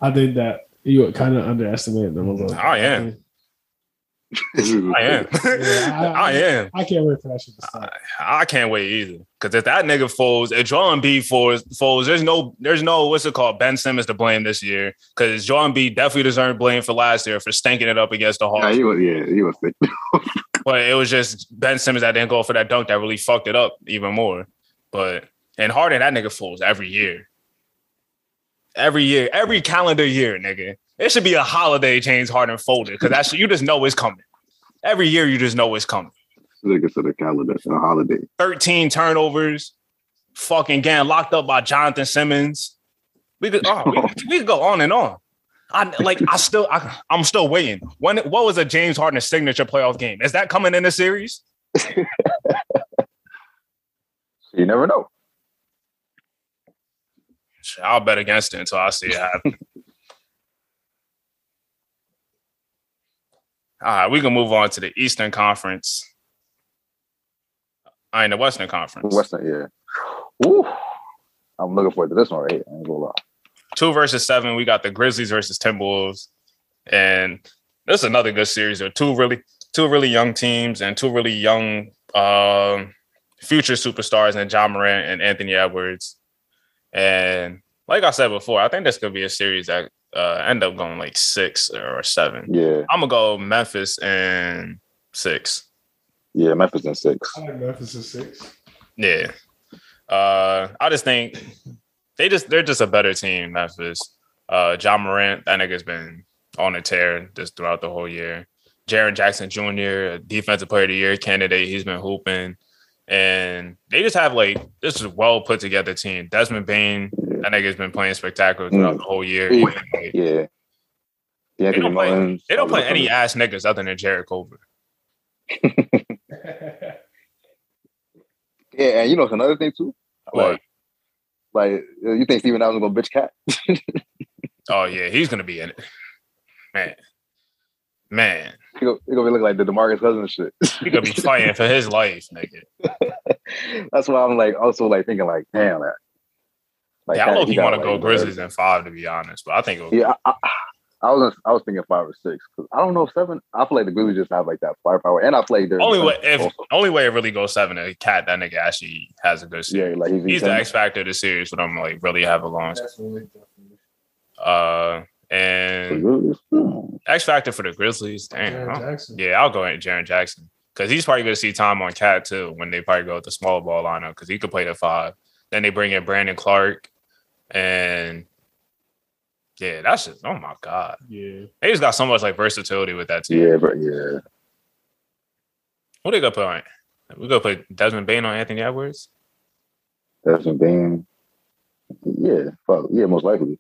I think that you kind of underestimated them a little. I am. [laughs] I am. Yeah, [laughs] I- I am. I can't wait for that shit to start. I can't wait either. Because if that nigga falls, if John B falls, falls, there's no, there's no, what's it called, Ben Simmons to blame this year. Because John B definitely deserved blame for last year for stinking it up against the Hawks. Yeah, he was. Yeah, he was. [laughs] But it was just Ben Simmons that didn't go for that dunk that really fucked it up even more. But and Harden, that nigga falls every year. Every year, every calendar year, nigga. It should be a holiday James Harden folded because that's you just know it's coming. Every year you just know it's coming. Nigga to the calendar, it's a holiday. 13 turnovers, fucking getting locked up by Jonathan Simmons. We could oh, we, [laughs] we could go on and on. I like I still I, I'm still waiting. When what was a James Harden signature playoff game? Is that coming in the series? [laughs] You never know. I'll bet against it until I see it happen. [laughs] All right, we can move on to the Eastern Conference. I in the Western Conference. Western, yeah. Ooh, I'm looking forward to this one right here. I ain't gonna lie. Two versus seven. We got the Grizzlies versus Timberwolves, and this is another good series. There two really, two really young teams and two really young um, future superstars, and Ja Morant and Anthony Edwards. And like I said before, I think this could be a series that uh, end up going like six or seven. Yeah, I'm gonna go Memphis and six. yeah. Memphis and six. I like Memphis at six. Yeah, Uh, I just think they just they're just a better team. Memphis. Uh, Ja Morant, that nigga's been on a tear just throughout the whole year. Jaren Jackson Jr., defensive player of the year candidate, he's been hooping. And they just have like this is well put together team. Desmond Bane, that nigga's been playing spectacular throughout the whole year. Yeah. Like, Yeah. they Anthony don't play, they don't play any ass niggas other than Jarrett Culver. [laughs] Yeah, and you know it's another thing too. What? Like, like uh, you think Steven Adams gonna bitch cat? [laughs] Oh yeah, he's gonna be in it. Man. Man. He gonna, he gonna be looking like the Demarcus Cousins shit. He gonna be fighting for his life, nigga. [laughs] That's why I'm like also like thinking like, damn that. Like, Yeah, I don't he think got, want to go Grizzlies in five to be honest, but I think it'll, Yeah, I, I, I was I was thinking five or six. 'Cause I don't know seven. I feel like the Grizzlies just have like that firepower, and I played their only way if also. only way it really goes seven is cat that nigga actually has a good series. yeah, series. like he's, He's the X factor of the series but I'm like really have a long Definitely, definitely. uh and. X factor for the Grizzlies. Damn. Huh? Yeah, I'll go ahead Jaren Jackson. Cause he's probably gonna see time on cat too when they probably go with the small ball lineup because he could play the five. Then they bring in Brandon Clarke and yeah, that's just oh my god. Yeah. They just got so much like versatility with that team. Yeah, but yeah, Who they gonna put on? We gonna put Desmond Bane on Anthony Edwards. that's been. Yeah, fuck, yeah, most likely.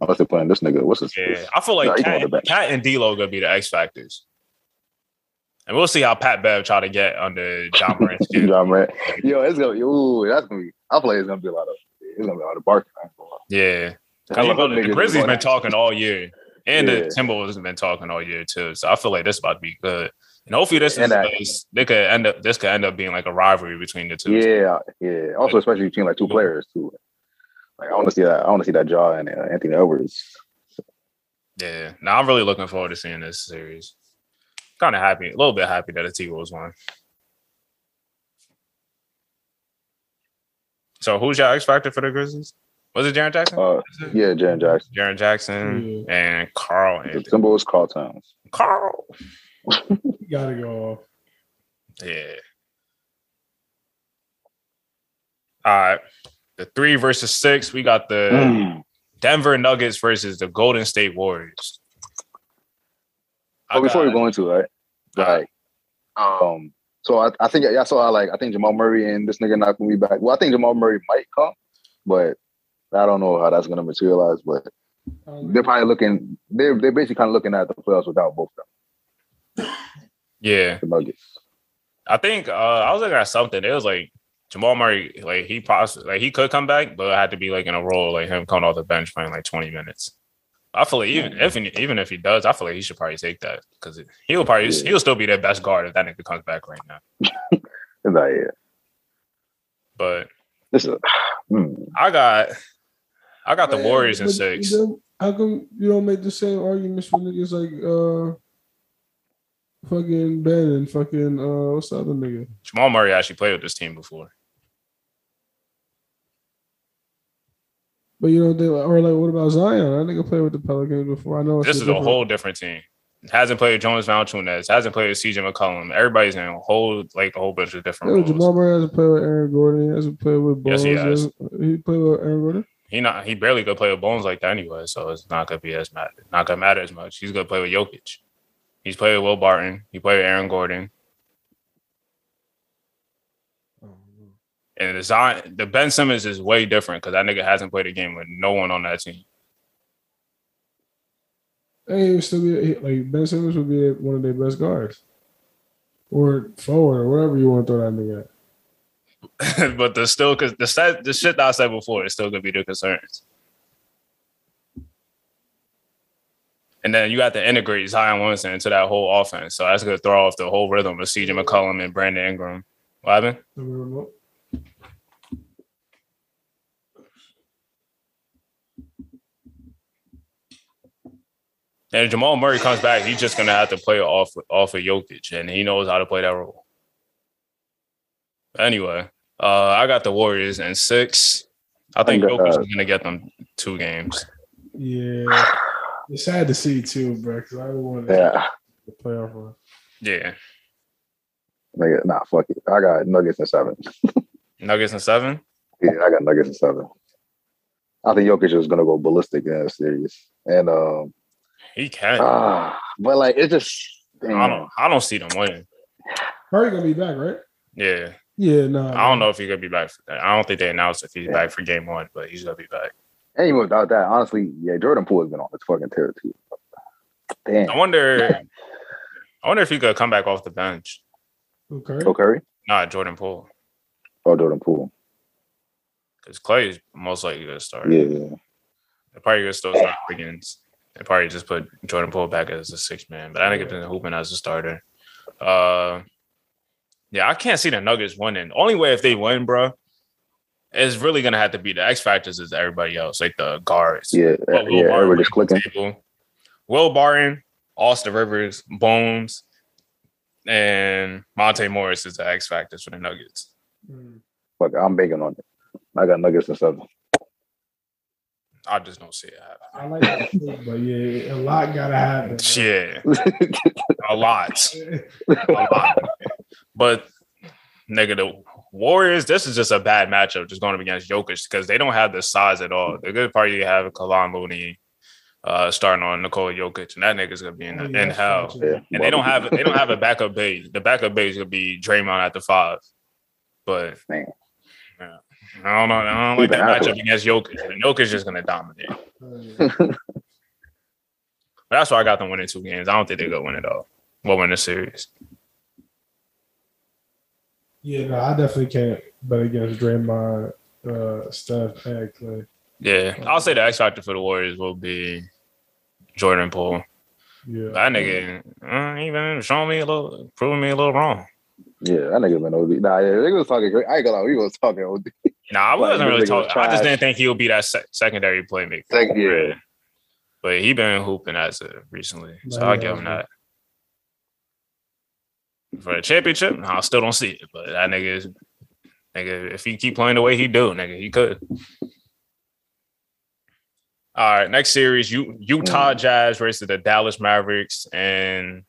Unless they're playing this nigga. What's his? Yeah, I feel like Nah, he going Cat, to bench. And D'Lo gonna be the X factors, and we'll see how Pat Bev try to get under Ja Morant's [laughs] skin. Ja Morant. Yo, it's gonna be. Ooh, that's gonna be. I feel like it's gonna be a lot of. It's gonna be lot of barking. I ain't gonna lie. Yeah, 'Cause I you love know, them the Grizzlies been talking all year, and Yeah. the Timberwolves have been talking all year too. So I feel like this about to be good, and hopefully this is And this, they could end up this could end up being like a rivalry between the two. Yeah, yeah. Also, especially between like two players too. Like I want to see that. I want to see that jaw and uh, Anthony Edwards. yeah. Now I'm really looking forward to seeing this series. Kind of happy, a little bit happy that the T Wolves won. So who's your X factor for the Grizzlies? Was it Jaren Jackson? Uh, yeah, Jaren Jackson. Jaren Jackson and Carl The Anthony. symbol is Karl Towns. Carl. [laughs] You gotta go off. Yeah. All right. The three versus six. We got the Mm. Denver Nuggets versus the Golden State Warriors. I Oh, before we go into it, right? Like, um, so I, I think I saw how like I think Jamal Murray and this nigga not gonna be back. Well, I think Jamal Murray might come, but I don't know how that's gonna materialize. But Um, they're probably looking. They're they're basically kind of looking at the playoffs without both of them. yeah. The Nuggets. I think uh, I was looking at something. It was like Jamal Murray, like he possibly like he could come back, but it had to be like in a role like him coming off the bench playing like 20 minutes. I feel like even if even if he does, I feel like he should probably take that because he'll probably Yeah. he'll still be their best guard if that nigga comes back right now. [laughs] It's like, yeah, But this is. [sighs] hmm. I got I got the Man, Warriors in but six. then How come you don't make the same arguments for niggas like uh fucking Ben and fucking uh what's the other nigga? Jamal Murray actually played with this team before. But you know they or like what about Zion? That nigga played with the Pelicans before. I know This is a whole different team. Hasn't played with Jonas Valanciunas. Hasn't played with CJ McCollum. Everybody's in a whole like a whole bunch of different Yeah, roles. Jamal Murray hasn't played with Aaron Gordon. He hasn't played with Yes, Bones. he He, has. he played with Aaron Gordon. He not he barely could play with Bones like that anyway, so it's not gonna be as matter not gonna matter as much. He's gonna play with Jokic. He's played with Will Barton. He played with Aaron Gordon. And the Zion, the Ben Simmons is way different because that nigga hasn't played a game with no one on that team. Hey, he would still be like Ben Simmons would be one of their best guards, or forward, or whatever you want to throw that nigga at. [laughs] but the still because the the shit that I said before is still gonna be the concerns. And then you got to integrate Zion Williamson into that whole offense. So that's gonna throw off the whole rhythm of CJ McCollum and Brandon Ingram. What happened? And if Jamal Murray comes back, he's just gonna have to play off off of Jokic, and he knows how to play that role. Anyway, uh, I got the Warriors in six. I think I Jokic uh, is gonna get them two games. Yeah, it's sad to see too, bro. Because I don't want Yeah, the playoff run. Yeah, Nigga, nah, fuck it. I got Nuggets in seven. [laughs] Nuggets in seven. Yeah, I got Nuggets in seven. I think Jokic is gonna go ballistic in that series, and um, He can. ah, but like it just. I don't. I don't see them winning. Curry gonna be back, right? Yeah, Yeah, no. I don't know if he's gonna be back. For that. I don't think they announced if he's Yeah. back for game one, but he's gonna be back. And even without that, honestly, yeah, Jordan Poole has been on his fucking tear too. Damn. I wonder. [laughs] I wonder if he could come back off the bench. Who, Curry? Oh, Curry? Not Jordan Poole, Oh, Jordan Poole. because Clay is most likely gonna start. Yeah, yeah. They're probably gonna still start Wiggins. They probably just put Jordan Poole back as a six man, but I think it's been hooping as a starter. Uh, yeah, I can't see the Nuggets winning. Only way if they win, bro, is really gonna have to be the X factors is everybody else, like the guards. Yeah, What Will yeah, Barton everybody just brings to clicking. table. Will Barton, Austin Rivers, Bones, and Monte Morris is the X factors for the Nuggets. Mm. Fuck, I'm banking on it. I got Nuggets and seven. I just don't see it happen. I like that, too, but yeah, a lot gotta happen. Yeah, a lot. a lot. But nigga, the Warriors, this is just a bad matchup just going up against Jokic because they don't have the size at all. They're good probably have Kevon Looney uh starting on Nikola Jokic, and that nigga's gonna be in, Oh, in yeah, hell. Yeah. And they don't have they don't have a backup base. The backup base is gonna be Draymond at the five. But Man. Yeah, I don't know. I don't like that after. matchup against Jokic. And Jokic is just gonna dominate. But [laughs] that's why I got them winning two games. I don't think they're gonna win it all. We'll win the series. Yeah, no, I definitely can't bet against Draymond, uh, Steph, and Clay. Yeah, I'll say the X factor for the Warriors will be Jordan Poole. Yeah, That nigga uh, even showing me a little, proving me a little wrong. Yeah, that nigga been OD. Nah, yeah, they was talking great. I ain't gonna lie, we was talking OD. [laughs] Nah, I wasn't this really nigga was talking. I just didn't think he would be that sec- secondary playmaker. Sec- yeah. but he been hooping as of recently, so I'll give him that. For the championship, I still don't see it, but that nigga is nigga. If he keep playing the way he do, nigga, he could. All right, next series, you Utah mm. Jazz versus the Dallas Mavericks, and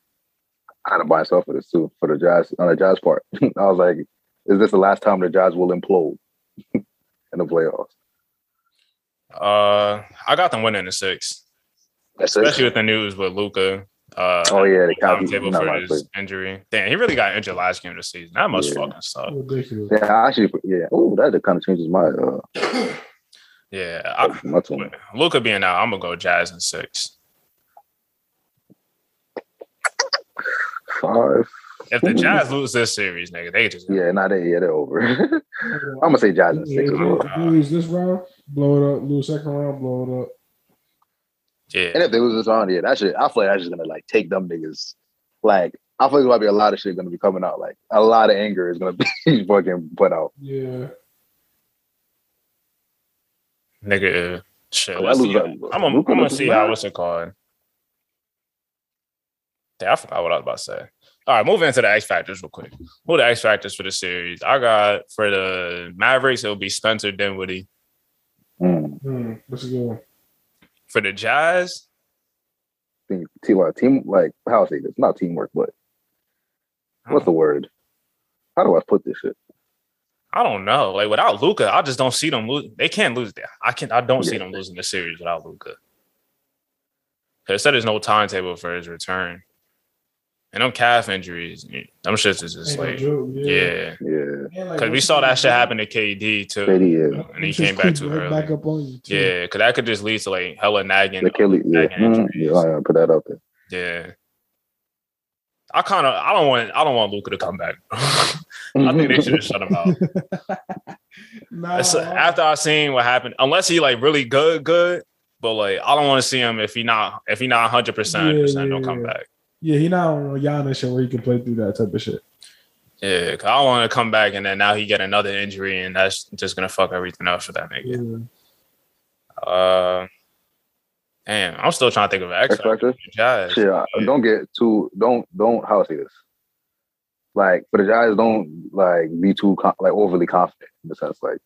I had to buy myself for this too, for the Jazz on the Jazz part. [laughs] I was like, is this the last time the Jazz will implode [laughs] in the playoffs? uh, I got them winning the six, That's it. especially with the news with Luka. Uh, Oh yeah, the timetable for his injury. Damn, he really got injured last game of the season. That must Yeah. fucking suck. ridiculous. Yeah, actually, yeah. Oh, that kind of changes my uh Yeah, I, my. Luka being out, I'm gonna go Jazz in six. Five. If the Jazz lose this series, nigga, they just Yeah, not they. Yeah, they're over. [laughs] I'm gonna say Jazz in six as well. If they lose this round, blow it up. Lose second round, blow it up. yeah. And if they lose this round, yeah, that shit. I feel like that's just gonna like take them niggas. Like, I feel like there might be a lot of shit gonna be coming out. Like, a lot of anger is gonna [laughs] be fucking put out. Yeah, Nigga, uh, shit. Oh, Let's see. I'm gonna, I'm gonna see how what's it called. Yeah, I forgot what I was about to say. All right, moving into the X factors real quick. Who are the X factors for the series? I got for the Mavericks, it'll be Spencer Dinwiddie. Mm. hmm, that's a good one. For the Jazz, Team, team, like, team, like how I say this? Not teamwork, but what's the word? How do I put this shit? I don't know. Like without Luka, I just don't see them lose. They can't lose that. I can. I don't see them losing the series without Luka. They said there's no timetable for his return, and them calf injuries, them shits is just like, joke, yeah. Yeah, And, like, Because we saw that shit happen to KD too. KD, yeah. And he came back creeps too right early. Back up on you. Too. Yeah, because that could just lead to like hella nagging. The Achilles, yeah. nagging Mm, injuries. yeah, I put that out there. Yeah. I kind of I don't want I don't want Luka to come back. [laughs] I think they should have shut him out. [laughs] Nah, That's- after I seen what happened, unless he like really good, good. But like I don't want to see him if he not if he not hundred percent, Yeah, percent, yeah, don't come yeah. back. Yeah, he not on Giannis shit where he can play through that type of shit. Yeah, cause I don't want to come back and then now he get another injury and that's just gonna fuck everything up for that nigga. Yeah. Uh, damn, I'm still trying to think of an X X Factor? factor. Jazz. Shit, uh, don't get too don't don't how I say this. Like for the guys, don't like be too like overly confident in the sense like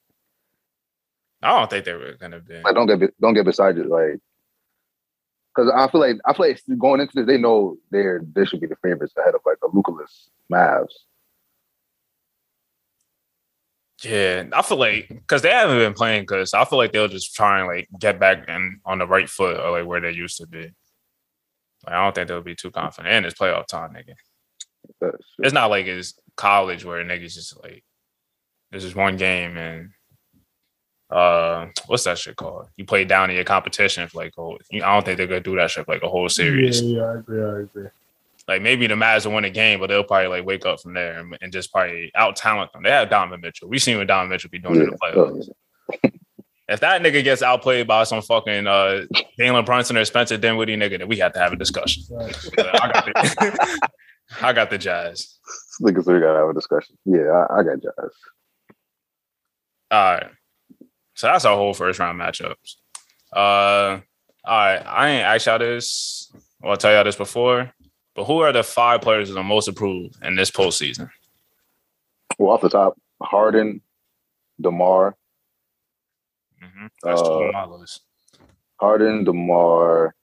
I don't think they were gonna be. like don't get don't get beside you like because I feel like I feel like going into this they know they're they should be the favorites ahead of like the Lukaless Mavs. Yeah, I feel like because they haven't been playing because I feel like they'll just try and like get back and on the right foot or like where they used to be. Like, I don't think they'll be too confident. And it's playoff time, nigga. It's not like it's college where niggas just like this is one game and uh what's that shit called? You play down in your competition for like oh I don't think they're gonna do that shit for like a whole series. Yeah, yeah, I agree. I agree. Like maybe the Mavs will win a game, but they'll probably like wake up from there and, and just probably out talent them. They have Donovan Mitchell. We seen what Donovan Mitchell be doing in the playoffs. If that nigga gets outplayed by some fucking uh Jalen Brunson or Spencer Dinwiddie nigga, then we have to have a discussion. Right. I got the, [laughs] I got the Jazz. Niggas, we gotta have a discussion. Yeah, I, I got Jazz. All right. So that's our whole first round matchups. Uh all right. I ain't asked y'all this. Well, I'll tell y'all this before. But who are the five players that are most approved in this postseason? Well, off the top, Harden, Demar, hmm That's two Uh, my list. Harden, Demar.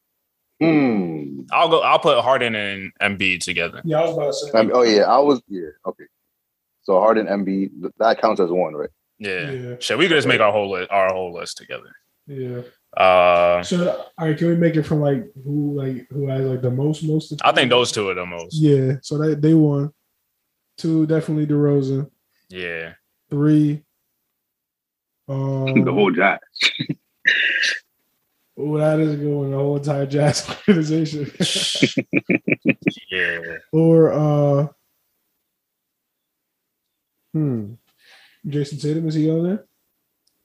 Hmm. I'll go. I'll put Harden and Embiid together. Yeah, I was about to say. I oh yeah, I was yeah okay. So Harden, MB, that counts as one, right? Yeah. Yeah. Shit, we could just make our whole list, our whole list together. Yeah. Uh, So, all right, can we make it from like who like who has like the most most? I think those two are the most. Yeah. So they they won. Two definitely DeRozan. Yeah. Three. Um, [laughs] the whole Jazz. [laughs] Oh, that is going the whole entire Jazz [laughs] organization. Yeah. or uh, hmm, Jayson Tatum is he on there?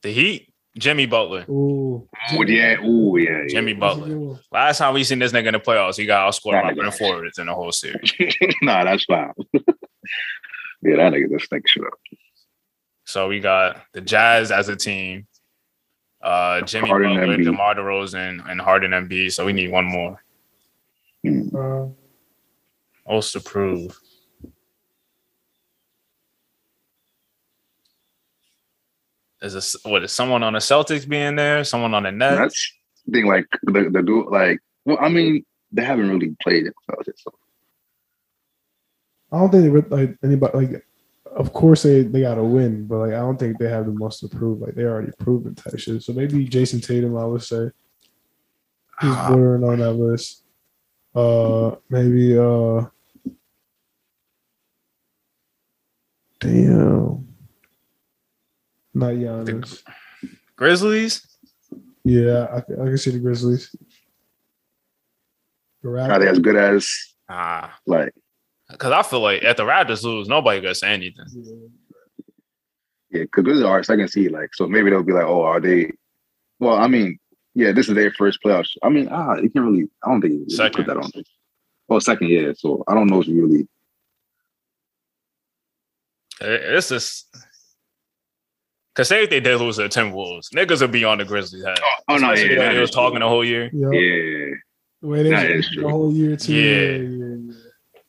The Heat. Jimmy Butler. Ooh, Oh yeah, oh yeah, yeah. Jimmy Butler. Last time we seen this nigga in the playoffs, he got outscored by That nigga. Ben forwards in the whole series. [laughs] nah, that's fine. [laughs] yeah, that nigga just think shit up. So we got the Jazz as a team. Uh, Jimmy Harden, Butler, Embiid. DeMar DeRozan, and Harden and B. So we need one more. Uh, Most approved. Is this what is someone on the Celtics being there? Someone on the Nets? That's the thing. Like the the dude, like well, I mean, they haven't really played it. So I don't think they re- like anybody like. Of course they they got to win, but like I don't think they have the most to prove. Like they already proven type shit. So maybe Jayson Tatum, I would say, he's Ah. bordering on that list. Uh, maybe uh, damn, not Giannis. Grizzlies? Yeah, I, can- I can see the Grizzlies. The are they as good as Ah, like? because I feel like if the Raptors lose, nobody gonna say anything. Yeah, because this is our second seed. Like, so maybe they'll be like, oh, are they? Well, I mean, yeah, this is their first playoffs. I mean, ah, you can't really. I don't think you really Second. put that on. Oh, second, yeah. So I don't know if you really. It- It's just because say if they did lose to the Timberwolves, niggas would be on the Grizzlies head. Oh no, Especially yeah, that they was is talking the whole year. Yeah, Yeah, the way they was the whole year too. Yeah. Yeah, yeah, yeah.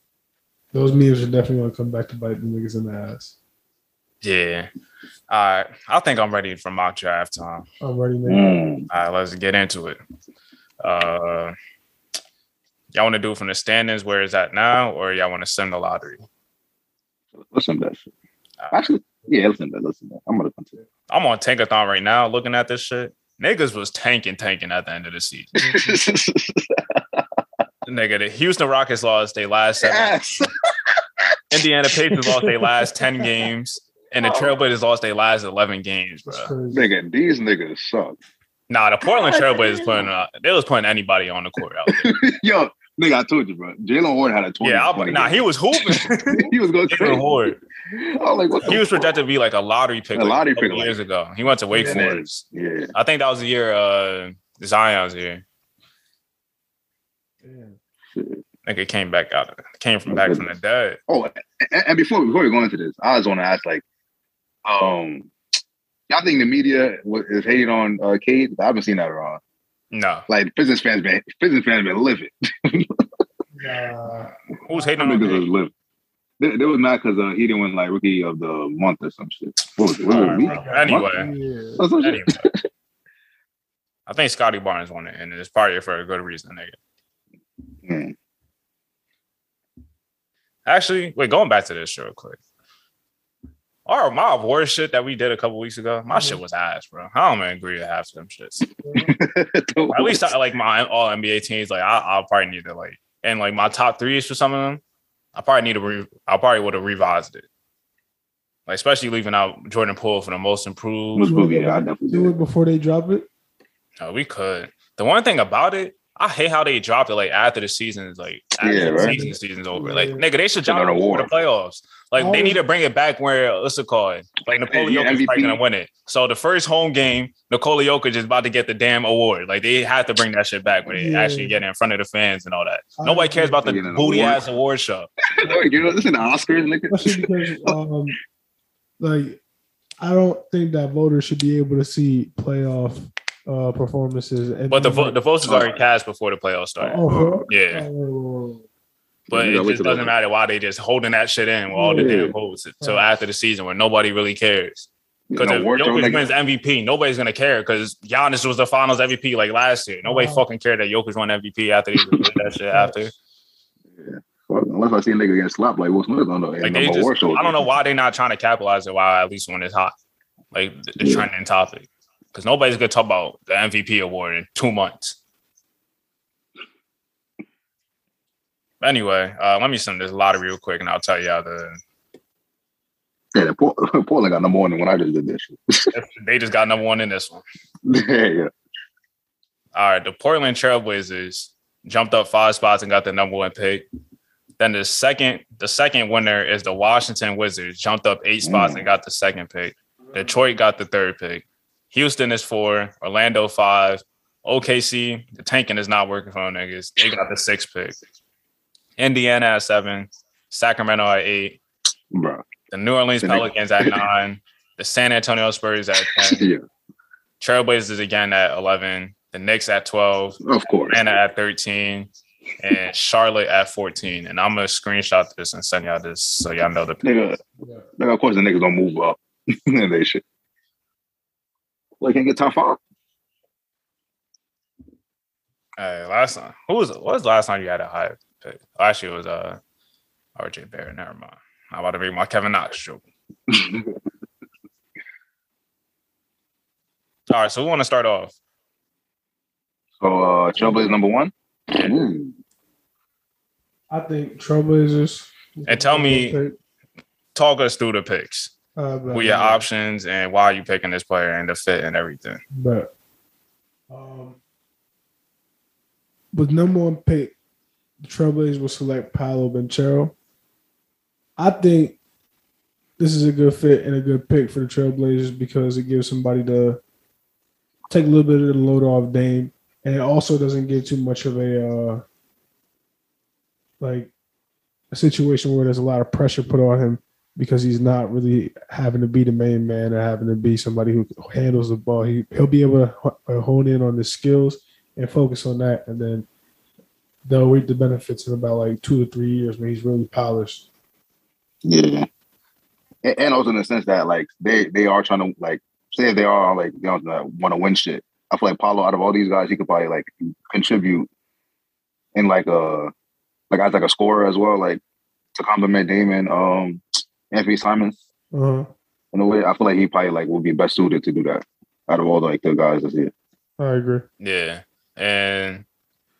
Those memes are definitely gonna come back to bite the niggas in the ass. Yeah. All right. I think I'm ready for mock draft time. I'm ready, man. Mm. All right, let's get into it. Uh y'all want to do it from the standings where it's at now, or y'all want to send the lottery? Listen to that. Actually, yeah, listen to that. Listen to that. I'm gonna continue. I'm on tankathon right now looking at this shit. Niggas was tanking, tanking at the end of the season. [laughs] Nigga, the Houston Rockets lost their last seven. yes. Indiana Pacers lost their last 10 [laughs] games. And the Trailblazers lost their last 11 games, bro. Nigga, these niggas suck. Nah, the Portland [laughs] Trailblazers putting uh, they was putting anybody on the court out there. Yo, nigga, I told you, bro. Jaylen Hoard had a 20. Yeah, I'll, 20 nah, he was hooping. [laughs] he was going to Jalen. Hoard. [laughs] I was like, what He was projected to be like a lottery pick, A like, lottery pick, like- years ago. He went to Wake Yeah. Forest. Yeah. I think that was the year uh, Zion's year. Damn. Shit. Nigga came back out, came from back from the dead. Oh, and, and before before we go into this, I just want to ask, like, um, y'all think the media is hating on uh, Cade? I haven't seen that around. No, Like, business fans been business fans been livid. Nah. who's hating on niggas him? was livid. They, they was mad because uh, he didn't win like rookie of the month or some shit. What was it? Was it? Anyway, Yeah. Or some shit? anyway, I think Scottie Barnes won it, and it's probably for a good reason, nigga. Hmm. Actually, wait, going back to this real quick. Our my award shit that we did a couple weeks ago, my shit mm-hmm. was ass, bro. I don't even agree with half of them shits. [laughs] At least I, like my all NBA teams, like I, I'll probably need to like and like my top threes for some of them. I probably need to. Re- I probably would have revised it, like especially leaving out Jordan Poole for the most improved. Most movie, yeah, I definitely Do it before they drop it. No, we could. The one thing about it, I hate how they dropped it like after the season is like after Yeah, the right. season season's over. Like nigga, they should drop it Another before the playoffs. Like they need to bring it back where what's it called? Like Nikola Yeah, Jokic is probably gonna win it. So the first home game, Nikola Jokic is about to get the damn award. Like they have to bring that shit back where they Yeah. actually get in front of the fans and all that. I Nobody cares about the Getting an booty award. ass award show. [laughs] you know, this is the Oscars, nigga. Especially because, um, like, I don't think that voters should be able to see playoff uh performances. And But the vo- the votes is already cast before the playoffs started. oh. Yeah. Oh. But You it just doesn't matter why they just holding that shit in with all the Yeah. damn votes until Right. after the season where nobody really cares. Because No if Jokic nigga. wins MVP, nobody's gonna care because Giannis was the Finals MVP like last year. Nobody Wow. fucking cared that Jokic won MVP after they did that shit [laughs] after. Fuck, Unless I see a nigga getting slapped like Will Smith on the Like like they just, I don't know why they're not trying to capitalize it while at least when it's hot, like the, the Yeah. trending topic. Because nobody's gonna talk about the MVP award in two months. Anyway, uh, let me send this lottery real quick, and I'll tell y'all the Yeah, Port- [laughs] Portland got number one when I just did this [laughs] they just got number one in this one. yeah, yeah. All right, the Portland Trailblazers jumped up five spots and got the number one pick. Then the second, the second winner is the Washington Wizards, jumped up eight spots Mm. and got the second pick. Detroit got the third pick. Houston is four, Orlando five, OKC. The tanking is not working for them niggas. They got the sixth pick. Indiana at seven, Sacramento at eight, Bro. the New Orleans Pelicans at nine, the San Antonio Spurs at ten, [laughs] yeah, Trailblazers again at eleven, the Knicks at twelve, of course. Atlanta at 13 and Charlotte at 14. And I'm gonna screenshot this and send y'all this so y'all know the Nigga, nigga, of course the niggas don't move up. [laughs] and they shit. Well, can't get top five. Hey, last time. Who was what was the last time you had a high pick? Oh, actually it was uh RJ Barrett. Never mind. I'm about to make my Kevin Knox joke. [laughs] All right, so we want to start off. So uh Trailblazers number one. Mm. I think Trailblazers. And tell me- Talk us through the picks. uh, Who your options and why are you picking this player and the fit and everything. But um, with number one pick, the Trailblazers will select Paolo Banchero. I think this is a good fit and a good pick for the Trailblazers because it gives somebody to take a little bit of the load off Dame, and it also doesn't give too much of a uh, like a situation where there's a lot of pressure put on him because he's not really having to be the main man or having to be somebody who handles the ball. He he'll be able to hone in on the skills and focus on that, and then they'll reap the benefits in about like two to three years when he's really polished. Yeah. And, and also in the sense that like they they are trying to like say if they are like they don't want to win shit. I feel like Paolo out of all these guys, he could probably like contribute in like a like as like a scorer as well, like to complement Damon, um, Anfernee Simons Uh-huh. in a way. I feel like he probably like would be best suited to do that out of all the like the guys that's here. I agree. Yeah. And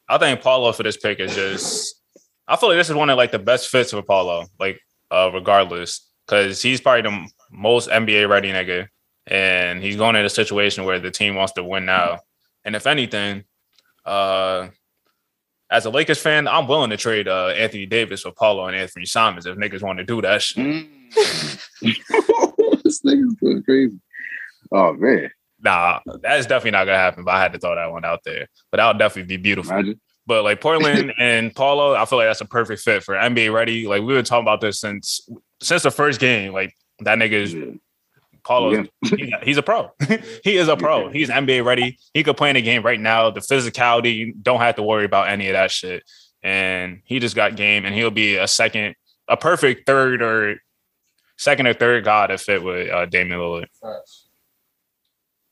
I think Paolo for this pick is just I feel like this is one of like the best fits for Paolo, like uh regardless. Cause he's probably the most NBA ready nigga. And he's going in a situation where the team wants to win now. And if anything, uh as a Lakers fan, I'm willing to trade uh, Anthony Davis for Paolo and Anfernee Simons if niggas want to do that shit. [laughs] this nigga's going crazy. Oh man, Nah, that's definitely not gonna happen. But I had to throw that one out there. But that would definitely be beautiful. imagine. But like Portland [laughs] and Paolo, I feel like that's a perfect fit for NBA ready. Like we were talking about this since since the first game. Like that nigga is Yeah. Paolo. Yeah. He's, he's a pro. [laughs] he is a pro. He's NBA ready. He could play in the game right now. The physicality, you don't have to worry about any of that shit. And he just got game, and he'll be a second, a perfect third or second or third guy to fit with uh, Damian Lillard.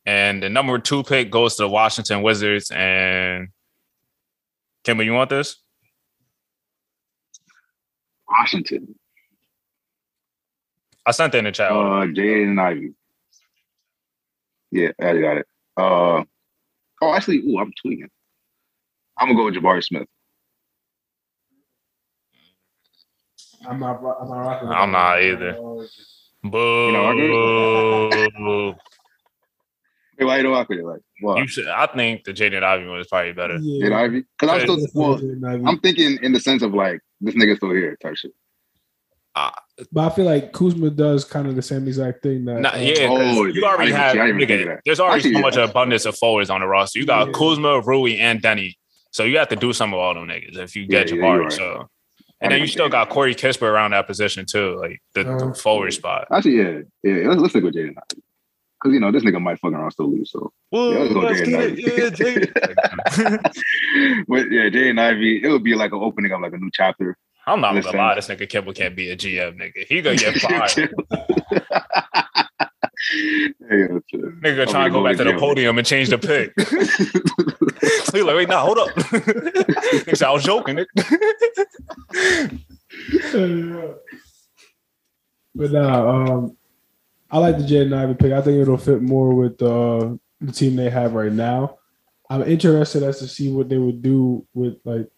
And the number two pick goes to the Washington Wizards. And Kimber, you want this? Washington. I sent it in the chat. Uh, Jaden Ivey. Yeah, I got it. Uh, oh, actually, ooh, I'm tweaking. I'm gonna go with Jabari Smith. I'm not. I'm not rocking. I'm not either. Boo. know, Hey, why you don't rock with it? Like, what? you should. I think the Jaden Ivey one is probably better. Yeah. Jaden Ivey? Because I'm still well. I'm thinking in the sense of like this nigga's still here type shit. But I feel like Kuzma does kind of the same exact thing that. Nah, uh, yeah, 'cause Oh, you yeah, I already have. see- I didn't even nigga, there's already Actually, so much yeah. abundance of forwards on the roster. You got Yeah. Kuzma, Rui, and Deni. So you have to do some of all them niggas if you get Yeah, yeah, Jabari. you're right. So, and then you still got Corey Kispert around that position too, like the, the Uh, forward spot. Actually, yeah, yeah. Let's, let's stick with Jaden Ivey. Because you know this nigga might fucking around still lose. So, Woo, let's go let's Jaden it. Yeah, Ivey. Jaden. [laughs] [laughs] but yeah, Jaden Ivey, it would be like an opening of like a new chapter. I'm not Listen. gonna lie, this nigga Kimball can't be a GM nigga. He gonna get [laughs] fired. Hey, that's it. nigga trying to go back to the podium and change the pick. so he's like, wait, nah, hold up. Nigga I was joking. nigga. but nah, um, I like the Jaden Ivey pick. I think it'll fit more with uh, the team they have right now. I'm interested as to see what they would do with like,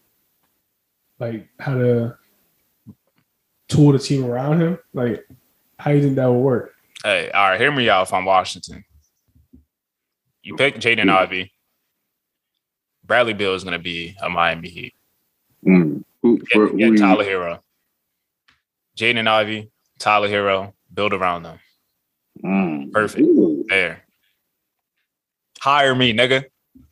like how to tool the team around him. Like, how do you think that would work? Hey, all right, hear me out if I'm Washington. You pick Jaden Ivey. Bradley Beal is gonna be a Miami Heat. Mm. Who, for, Get, get who- Tyler Herro. Jaden Ivey, Tyler Herro, build around them. Mm. Perfect. Ooh. There. Hire me, nigga.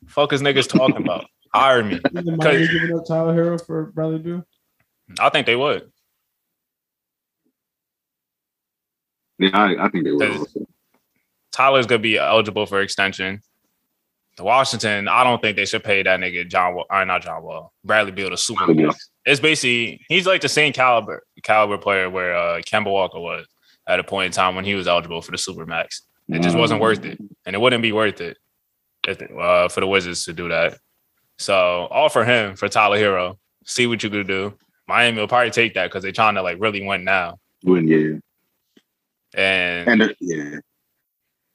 Fuck is niggas talking about? Hire me. Is Miami giving up Tyler Herro for Bradley Beal? I think they would. Yeah, I, I think they would. Cause- Also. Tyler's gonna be eligible for extension. The Washington, I don't think they should pay that nigga John Wall, or not John Wall, Bradley Beal the super. Bradley Beal. max. It's basically he's like the same caliber caliber player where uh Kemba Walker was at a point in time when he was eligible for the super max. It just wasn't worth it, and it wouldn't be worth it if, uh, for the Wizards to do that. So offer him for Tyler Herro. See what you could do. Miami will probably take that because they're trying to like really win now. Wouldn't yeah, And, and they're- yeah,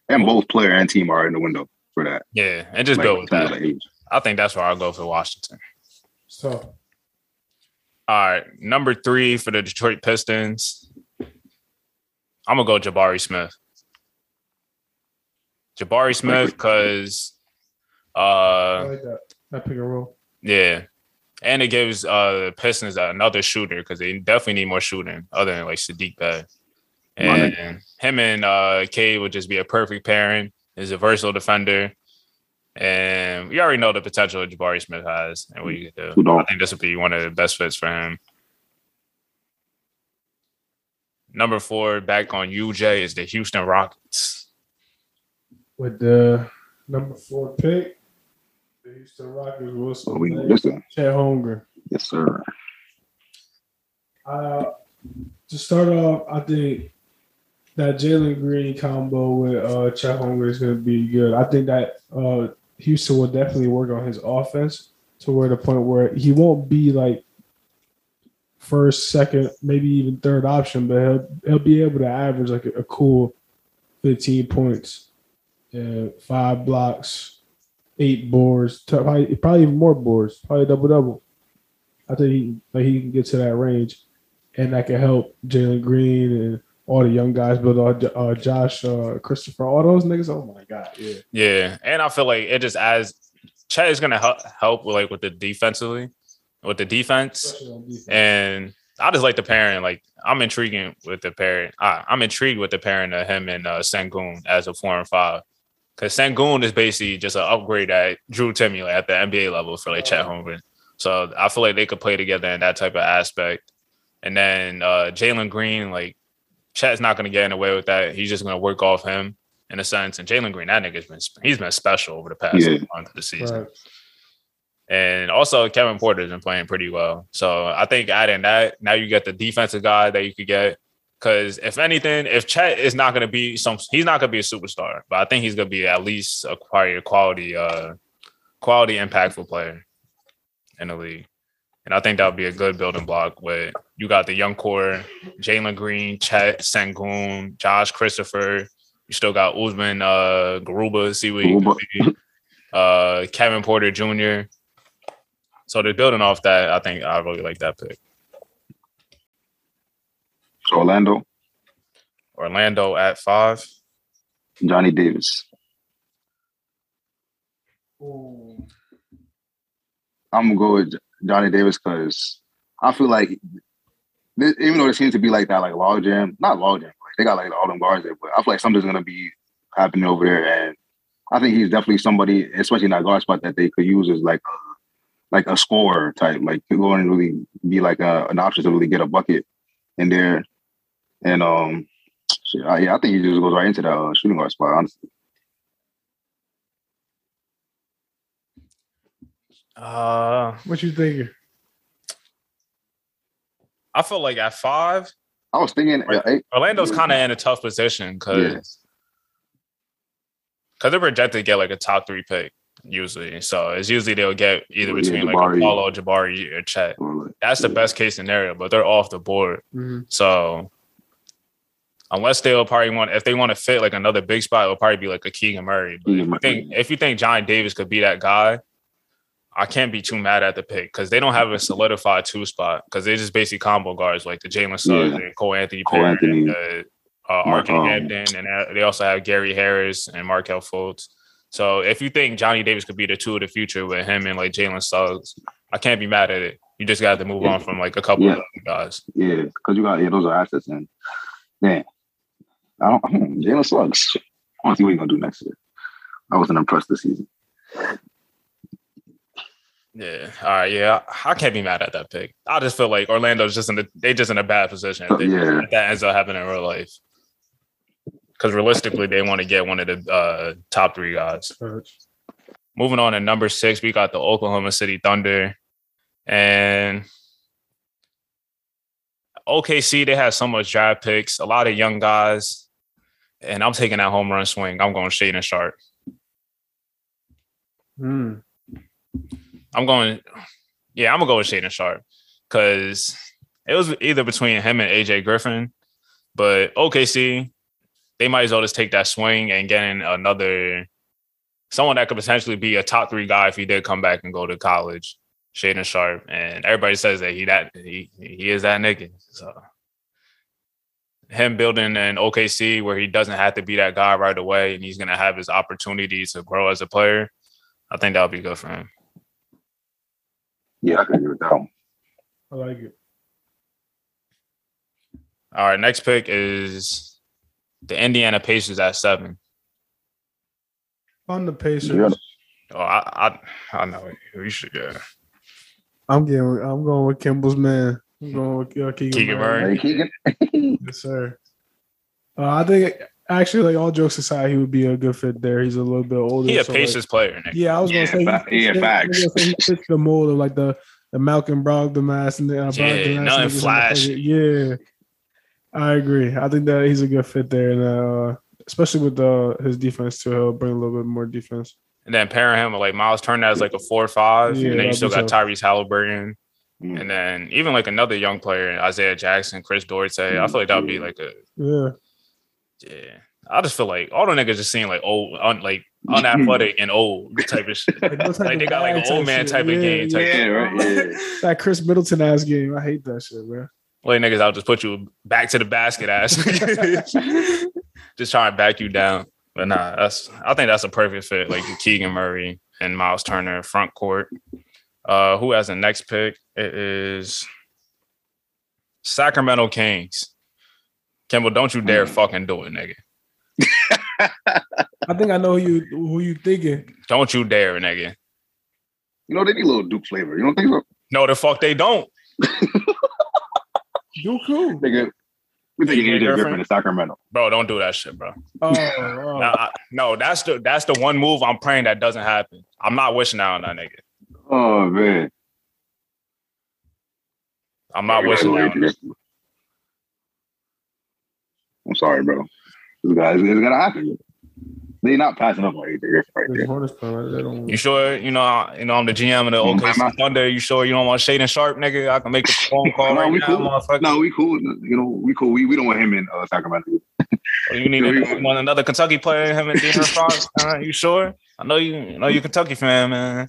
and both player and team are in the window for that. yeah, and just Like, build with that. like. I think that's where I'll go for Washington. So All right, number three for the Detroit Pistons. I'm gonna go Jabari Smith. Jabari Smith, because I uh, like that. That pick and roll. yeah, and it gives uh the Pistons another shooter because they definitely need more shooting other than like Sadiq Bey. Right. And him and uh Cade would just be a perfect pairing. He's a versatile defender. And we already know the potential that Jabari Smith has and what you can do. don't? I think this would be one of the best fits for him. Number four, back on UJ, is the Houston Rockets. With the number four pick, the Houston Rockets, Wilson, So we Blake, listen. Chet Holmgren. Yes, sir. Uh, to start off, I think that Jalen Green combo with uh, Chet Holmgren is going to be good. I think that uh, Houston will definitely work on his offense to where the point where he won't be like first, second, maybe even third option, but he'll he'll be able to average like a, a cool fifteen points, and five blocks, eight boards, probably, probably even more boards, probably double double. I think he like he can get to that range, and that can help Jalen Green and all the young guys, but uh, uh, Josh, uh, Christopher, all those niggas. Oh my god, yeah. Yeah. And I feel like it just adds Chet is gonna help help with like with the defensively, with the defense. Defense. And I just like the pairing. Like I'm intriguing with the pairing. I, I'm intrigued with the pairing of him and uh, Sengun as a four and five. Because Sengun is basically just an upgrade at Drew Timme like, at the NBA level for like Chet Holmgren. So I feel like they could play together in that type of aspect. And then uh, Jalen Green, like Chet's not going to get in the way with that. He's just going to work off him in a sense. And Jalen Green, that nigga's been he's been special over the past Yeah. month of the season. Right. And also Kevin Porter's been playing pretty well. So I think adding that, now you get the defensive guy that you could get. Cause if anything, if Chet is not gonna be some he's not gonna be a superstar, but I think he's gonna be at least a a quality uh quality impactful player in the league. And I think that would be a good building block with you got the young core, Jalen Green, Chet, Sengun, Josh Christopher. You still got Usman uh, Garuba, see what you can be. Uh, Kevin Porter Jr. So they're building off that. I think I really like that pick. Orlando, Orlando at five. Johnny Davis. I'm gonna go with Johnny Davis because I feel like this, even though it seems to be like that, like log jam, not log jam, like they got like all them guards there, but I feel like something's gonna be happening over there, and I think he's definitely somebody, especially in that guard spot, that they could use as like a, like a scorer type, like to go and really be like a, an option to really get a bucket in there, and um, shit, I, yeah, I think he just goes right into that uh, shooting guard spot, honestly. Uh, What you thinking? I feel like at five, I was thinking, Right. uh, Orlando's kind of in a tough position because yeah, because they're projected to get like a top three pick usually. So it's usually they'll get either Yeah, between like Jabari. Paolo, Jabari, or Chet. or like- That's the best case scenario, but they're off the board. Mhm. So unless they'll probably want if they want to fit like another big spot, it'll probably be like a Keegan Murray. But Keegan if you think if you think Johnny Davis could be that guy, I can't be too mad at the pick because they don't have a solidified two spot because they're just basically combo guards like the Jalen Suggs Yeah. and Cole Anthony Cole Perry Anthony. and uh, uh, Mark- um, Hampton, and uh, they also have Gary Harris and Markelle Fultz. So if you think Johnny Davis could be the two of the future with him and like Jalen Suggs, I can't be mad at it. You just got to move Yeah. on from like a couple Yeah. of other guys. yeah, because you got yeah, those are assets, and man, I don't. Hmm, Jalen Suggs. I want to see what he's gonna do next year. I wasn't impressed this season. Yeah. All right. Yeah. I can't be mad at that pick. I just feel like Orlando's just in the they just in a bad position. They, Yeah. that ends up happening in real life. Because realistically, they want to get one of the uh, top three guys. Moving on to number six, we got the Oklahoma City Thunder. And OKC, they have so much draft picks, a lot of young guys. And I'm taking that home run swing. I'm going Shaedon Sharpe. Hmm. I'm going, yeah, I'm gonna go with Shaedon Sharpe because it was either between him and AJ Griffin, but OKC, they might as well just take that swing and get in another someone that could potentially be a top three guy if he did come back and go to college. Shaedon Sharpe, and everybody says that he that he he is that nigga. So him building an OKC where he doesn't have to be that guy right away, and he's gonna have his opportunity to grow as a player. I think that'll be good for him. Yeah, I can agree with that one. I like it. All right, next pick is the Indiana Pacers at seven. On the Pacers, Yeah. Oh, I I, I know it. We should yeah. I'm getting. I'm going with Kimball's man. I'm going with uh, Keegan, Keegan Murray. Murray. Hey, Keegan. [laughs] Yes, sir. Uh, I think actually, like all jokes aside, he would be a good fit there. He's a little bit older. He a so, like, Pacers player. Nick. yeah, I was gonna Yeah, say. he, yeah, fits- facts. I was gonna say he fits the mold of like the the Malcolm Brogdon ass and the uh, [laughs] Yeah, Brogdon nothing ass niggas in the flash. pocket. Yeah, I agree. I think that he's a good fit there, and uh, especially with uh, his defense too, he'll bring a little bit more defense. And then pairing him with like Miles Turner as like a four or five. Yeah, and then you still got tough. Tyrese Haliburton. Mm. And then even like another young player, Isaiah Jackson, Chris Dorsey. I feel like that would be like a Yeah, yeah. I just feel like all the niggas just seem like old, un, like [clears throat] unathletic and old type of shit. [laughs] like, Like they got like an old man shit. type of game type Yeah, right. Yeah. [laughs] That Khris Middleton ass game, I hate that shit, bro. Like niggas, I'll just put you back to the basket ass. [laughs] just trying to back you down. But nah, that's I think that's a perfect fit. Like Keegan Murray and Miles Turner front court. Uh who has the next pick? It is Sacramento Kings. Kimball, don't you dare fucking do it, nigga. I think I know who you who you thinking. Don't you dare, nigga. You know, they need a little Duke flavor. You don't think so? No, the fuck they don't. [laughs] You cool? Nigga, we think AJ AJ Griffin? Griffin in Sacramento. Bro, don't do that shit, bro. Oh, oh. Nah, I- no, that's the that's the one move I'm praying that doesn't happen. I'm not wishing that on that nigga. Oh man. I'm not wishing that. AJ on Griffin. I'm sorry, bro. This guy, it's, it's gonna happen. They not passing up on AJ Griffin right there. Hornets playing right there. They don't- You sure? You know, I- you know, I'm the GM of the Mm, OKC I'm Thunder. You sure you don't want Shaedon Sharpe, nigga? I can make a [laughs] phone call No, right we now, cool. motherfucker. No, we cool. You know, we cool. We, we don't want him in uh, Sacramento. [laughs] Or you need Yeah, we- you want another Kentucky player, him and De'Aaron Fox. [laughs] Uh, you sure? I know you, you know you Kentucky fan, man.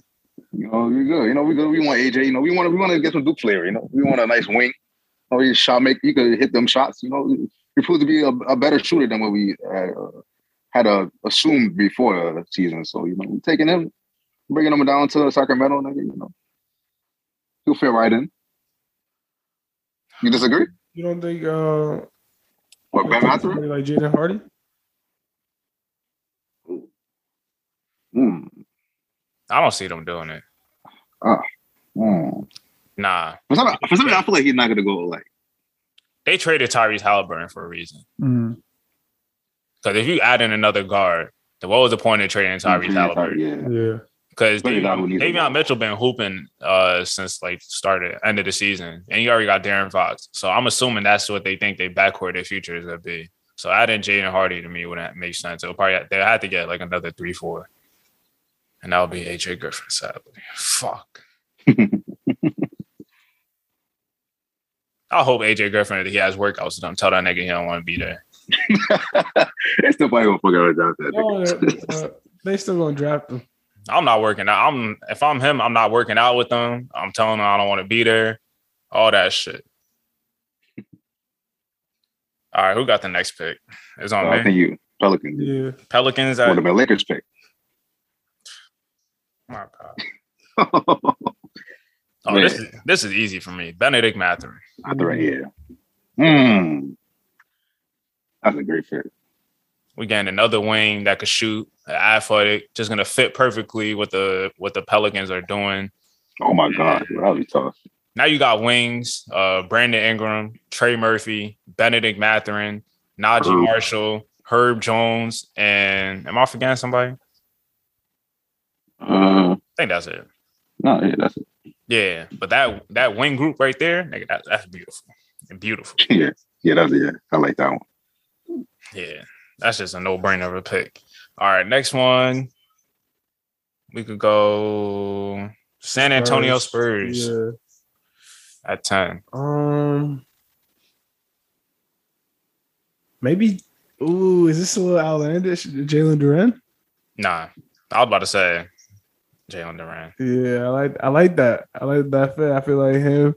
You know, we good. You know, we good. We want AJ. You know, we want to we want to get some Duke flavor. You know, we want a nice wing. You know, he shot make. You could hit them shots. You know, he proved to be a, a better shooter than what we uh, had uh, assumed before the season. So you know, we taking him, bringing him down to Sacramento. Nigga, you know, he'll fit right in. You disagree? You don't think uh What Benn Mathurin? like Jaden Hardy? Hmm. I don't see them doing it. Hmm. Nah, For some, for some reason, I feel like he's not gonna go like. they traded Tyrese Haliburton for a reason. Mm. Because if you add in another guard, then what was the point of trading Tyrese Haliburton? Yeah. Yeah. Because But you got who Davion. Mitchell been hooping uh since like started end of the season, and you already got De'Aaron Fox. So I'm assuming that's what they think they backcourt their future is gonna be. So adding Jaden Hardy to me wouldn't make sense. It'll probably they had to get like another three four, and that would be AJ Griffin. Sadly, fuck. [laughs] I hope AJ Griffin he has workouts done. Tell that nigga he don't want to be there. They still probably gonna fuck out about that. No, they- uh, they still gonna draft him. I'm not working out. I'm if I'm him, I'm not working out with them. I'm telling them I don't want to be there. All that shit. [laughs] All right, who got the next pick? It's on I me. think you Pelicans Yeah. Pelicans. would At, have been Lakers pick. [sighs] my God. [laughs] Oh, this is this is easy for me. Bennedict Mathurin. I thought, yeah. Hmm. That's a great fit. We getting another wing that could shoot, athletic, just gonna fit perfectly with the what the Pelicans are doing. Oh my god, that would be tough. Now you got wings, uh, Brandon Ingram, Trey Murphy, Bennedict Mathurin, Naji Herb. Marshall, Herb Jones, and am I forgetting somebody? Uh, I think that's it. no, yeah, that's it. Yeah, but that that wing group right there, nigga, that, that's beautiful. And Beautiful. [laughs] Yeah, yeah, that's it. Yeah, I like that one. Yeah, that's just a no brainer of a pick. All right, next one. We could go San Antonio Spurs Yeah. at 10. Um. Maybe. Ooh, is this a little outlandish? Jalen Duren? Nah, I was about to say Jalen Duren. Yeah, I like I like that. I like that fit. I feel like him,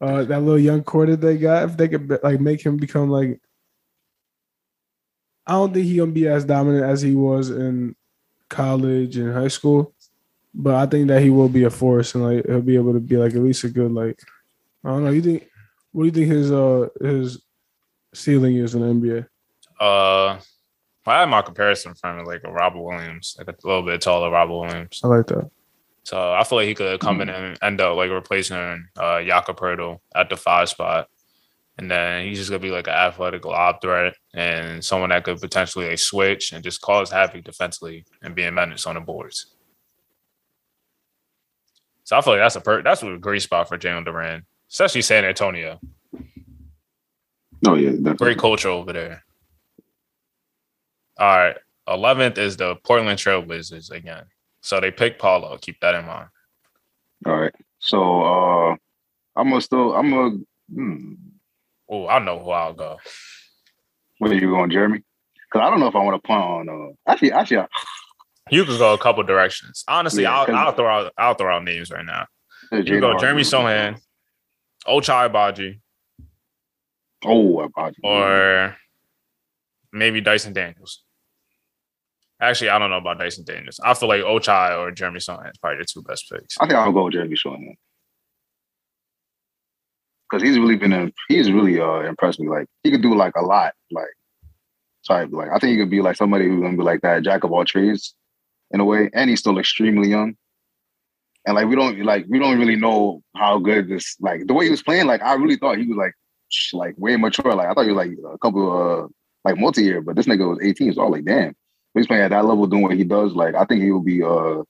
uh, that little young core that they got, if they could like make him become like, I don't think he gonna be as dominant as he was in college and high school, but I think that he will be a force and like he'll be able to be like at least a good like, I don't know. You think? What do you think his uh his ceiling is in the NBA? Uh, I had my comparison from like a Robert Williams, like a little bit taller Robert Williams. I like that. So I feel like he could come in and end up like replacing uh Jakob Poeltl at the five spot. And then he's just gonna be like an athletic lob threat and someone that could potentially like switch and just cause havoc defensively and be a menace on the boards. So I feel like that's a per- that's a great spot for Jalen Duren, especially San Antonio. Oh yeah, definitely. Great culture over there. All right. 11th is the Portland Trailblazers again. So they picked Paolo. Keep that in mind. All right. So uh I'm gonna still I'm gonna hmm, Oh, I know who I'll go. where are you going, Jeremy? Because I don't know if I want to punt on uh actually actually I, You could go a couple directions. Honestly, Yeah, I'll, I'll throw out I'll throw out names right now. You go. Jeremy Sochan, Ochai Agbaji, Oh, about or maybe Dyson Daniels. Actually, I don't know about Dyson Daniels. I feel like Ochai or Jeremy Sochan is probably the two best picks. I think I'll go with Jeremy Sochan. Because he's really been in, he's really uh impressed me. Like he could do like a lot. Like type. Like I think he could be like somebody who's gonna be like that jack of all trades in a way. And he's still extremely young. And like we don't like we don't really know how good this like the way he was playing. Like I really thought he was like like way mature. Like I thought he was like a couple uh like multi year, but this nigga was 18. So I was like, damn, he's playing at that level, doing what he does. Like I think he will be uh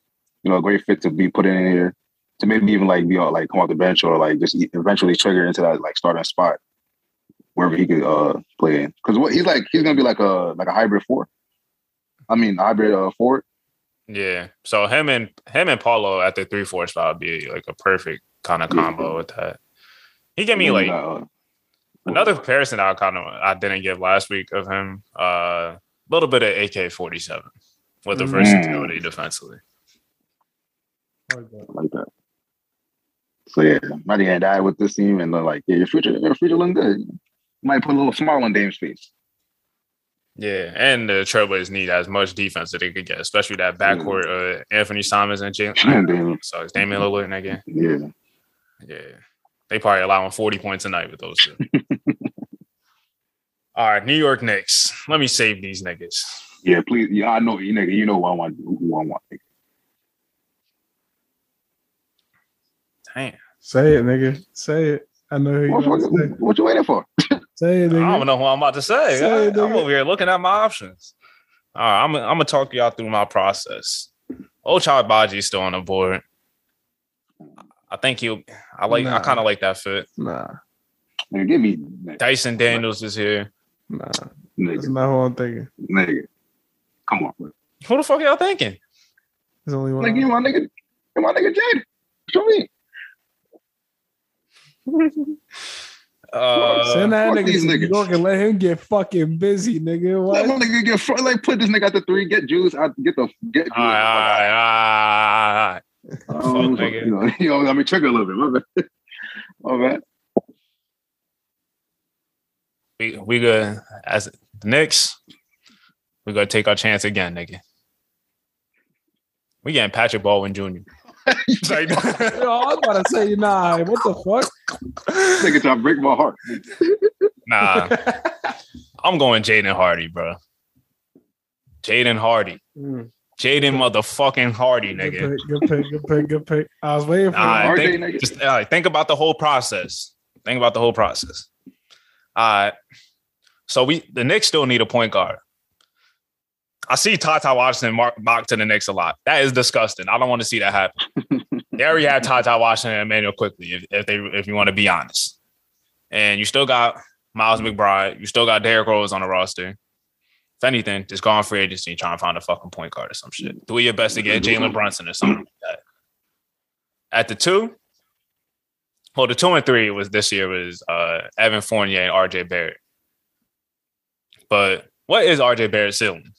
you know a great fit to be put in here to maybe even like be on like come off the bench or like just eventually trigger into that like starting spot wherever he could uh play in. Because what he's like he's gonna be like a like a hybrid four. I mean hybrid uh, forward. Yeah. So him and him and Paolo at the three four spot would be like a perfect kind of combo with that. He gave me like Uh, another comparison I kind of I didn't give last week of him. A uh, little bit of AK forty seven with the Mm. versatility defensively. I like that. That. So yeah, might gonna die with this team and uh, like yeah, your future, your future looking good. Might put a little smile on Dame's face. Yeah, and the Trailblazers need as much defense that they could get, especially that backcourt uh, Anfernee Simons and Jalen. [laughs] So it's Damian Lillard and again. yeah, Yeah. They probably allowing 40 points a night with those two. [laughs] All right, New York Knicks. Let me save these niggas. yeah. Please, yeah, I know you nigga. You know who I want. Who I want. Nigga. Damn. Say it, nigga. Say it. I know who you What, gonna what, say. what you waiting for? Say it, I don't know who I'm about to say. Say I, it, am over here looking at my options. All right, I'm, I'm gonna talk y'all through my process. Ochai Agbaji still on the board. I think he'll. I like. I kind of like that fit. Nah, Nigga, give me nigga. Dyson Daniels is here. nah. That's nigga, not who I'm thinking. nigga. Come on, bro. Who the fuck y'all thinking? There's only one. Like you my nigga, you my nigga Jade. Show me. Uh, Send that nigga these to New. York and let him get fucking busy, nigga. Let What? my nigga get fr- like put this nigga at the three. Get Juice out. Get the get Juice. all right, all right, all right. Um, Fuck, nigga. you know, [laughs] you know, I mean, trigger a little bit. My bad. [laughs] My. We we good as the Knicks. We gonna take our chance again, nigga. We getting Patrick Baldwin Jr. It's like- Yo, I was about to say, nah, what the fuck? Nigga trying to break my heart. nah, I'm going Jaden Hardy, bro. Jaden Hardy, Mm, Jaden motherfucking Hardy, good nigga. pick, good pick, good pick, good pick. I was waiting for Nah. RJ, think, nigga. just all right, think about the whole process. Think about the whole process. All right. So we the Knicks still need a point guard. I see Tata Washington mark, mock to the Knicks a lot. That is disgusting. I don't want to see that happen. [laughs] they already had Tata Washington and Immanuel Quickley, if, if they if you want to be honest. And you still got Miles McBride. You still got Derrick Rose on the roster. If anything, just go on free agency and try and find a fucking point guard or some shit. Do your best to get Jalen Brunson or something like that. At the two, well, the two and three was this year was uh, Evan Fournier and RJ Barrett. But what is RJ Barrett's ceiling?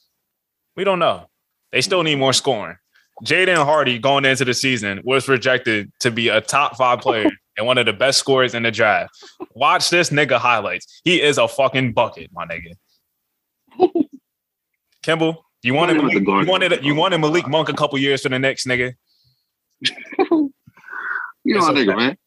We don't know. They still need more scoring. Jaden Hardy going into the season was projected to be a top five player [laughs] and one of the best scorers in the draft. Watch this nigga highlights. He is a fucking bucket, my nigga. [laughs] Kimball, you wanted He was a Malik, you wanted you wanted Malik Monk a couple years for the next nigga. [laughs] You know my nigga, okay. man.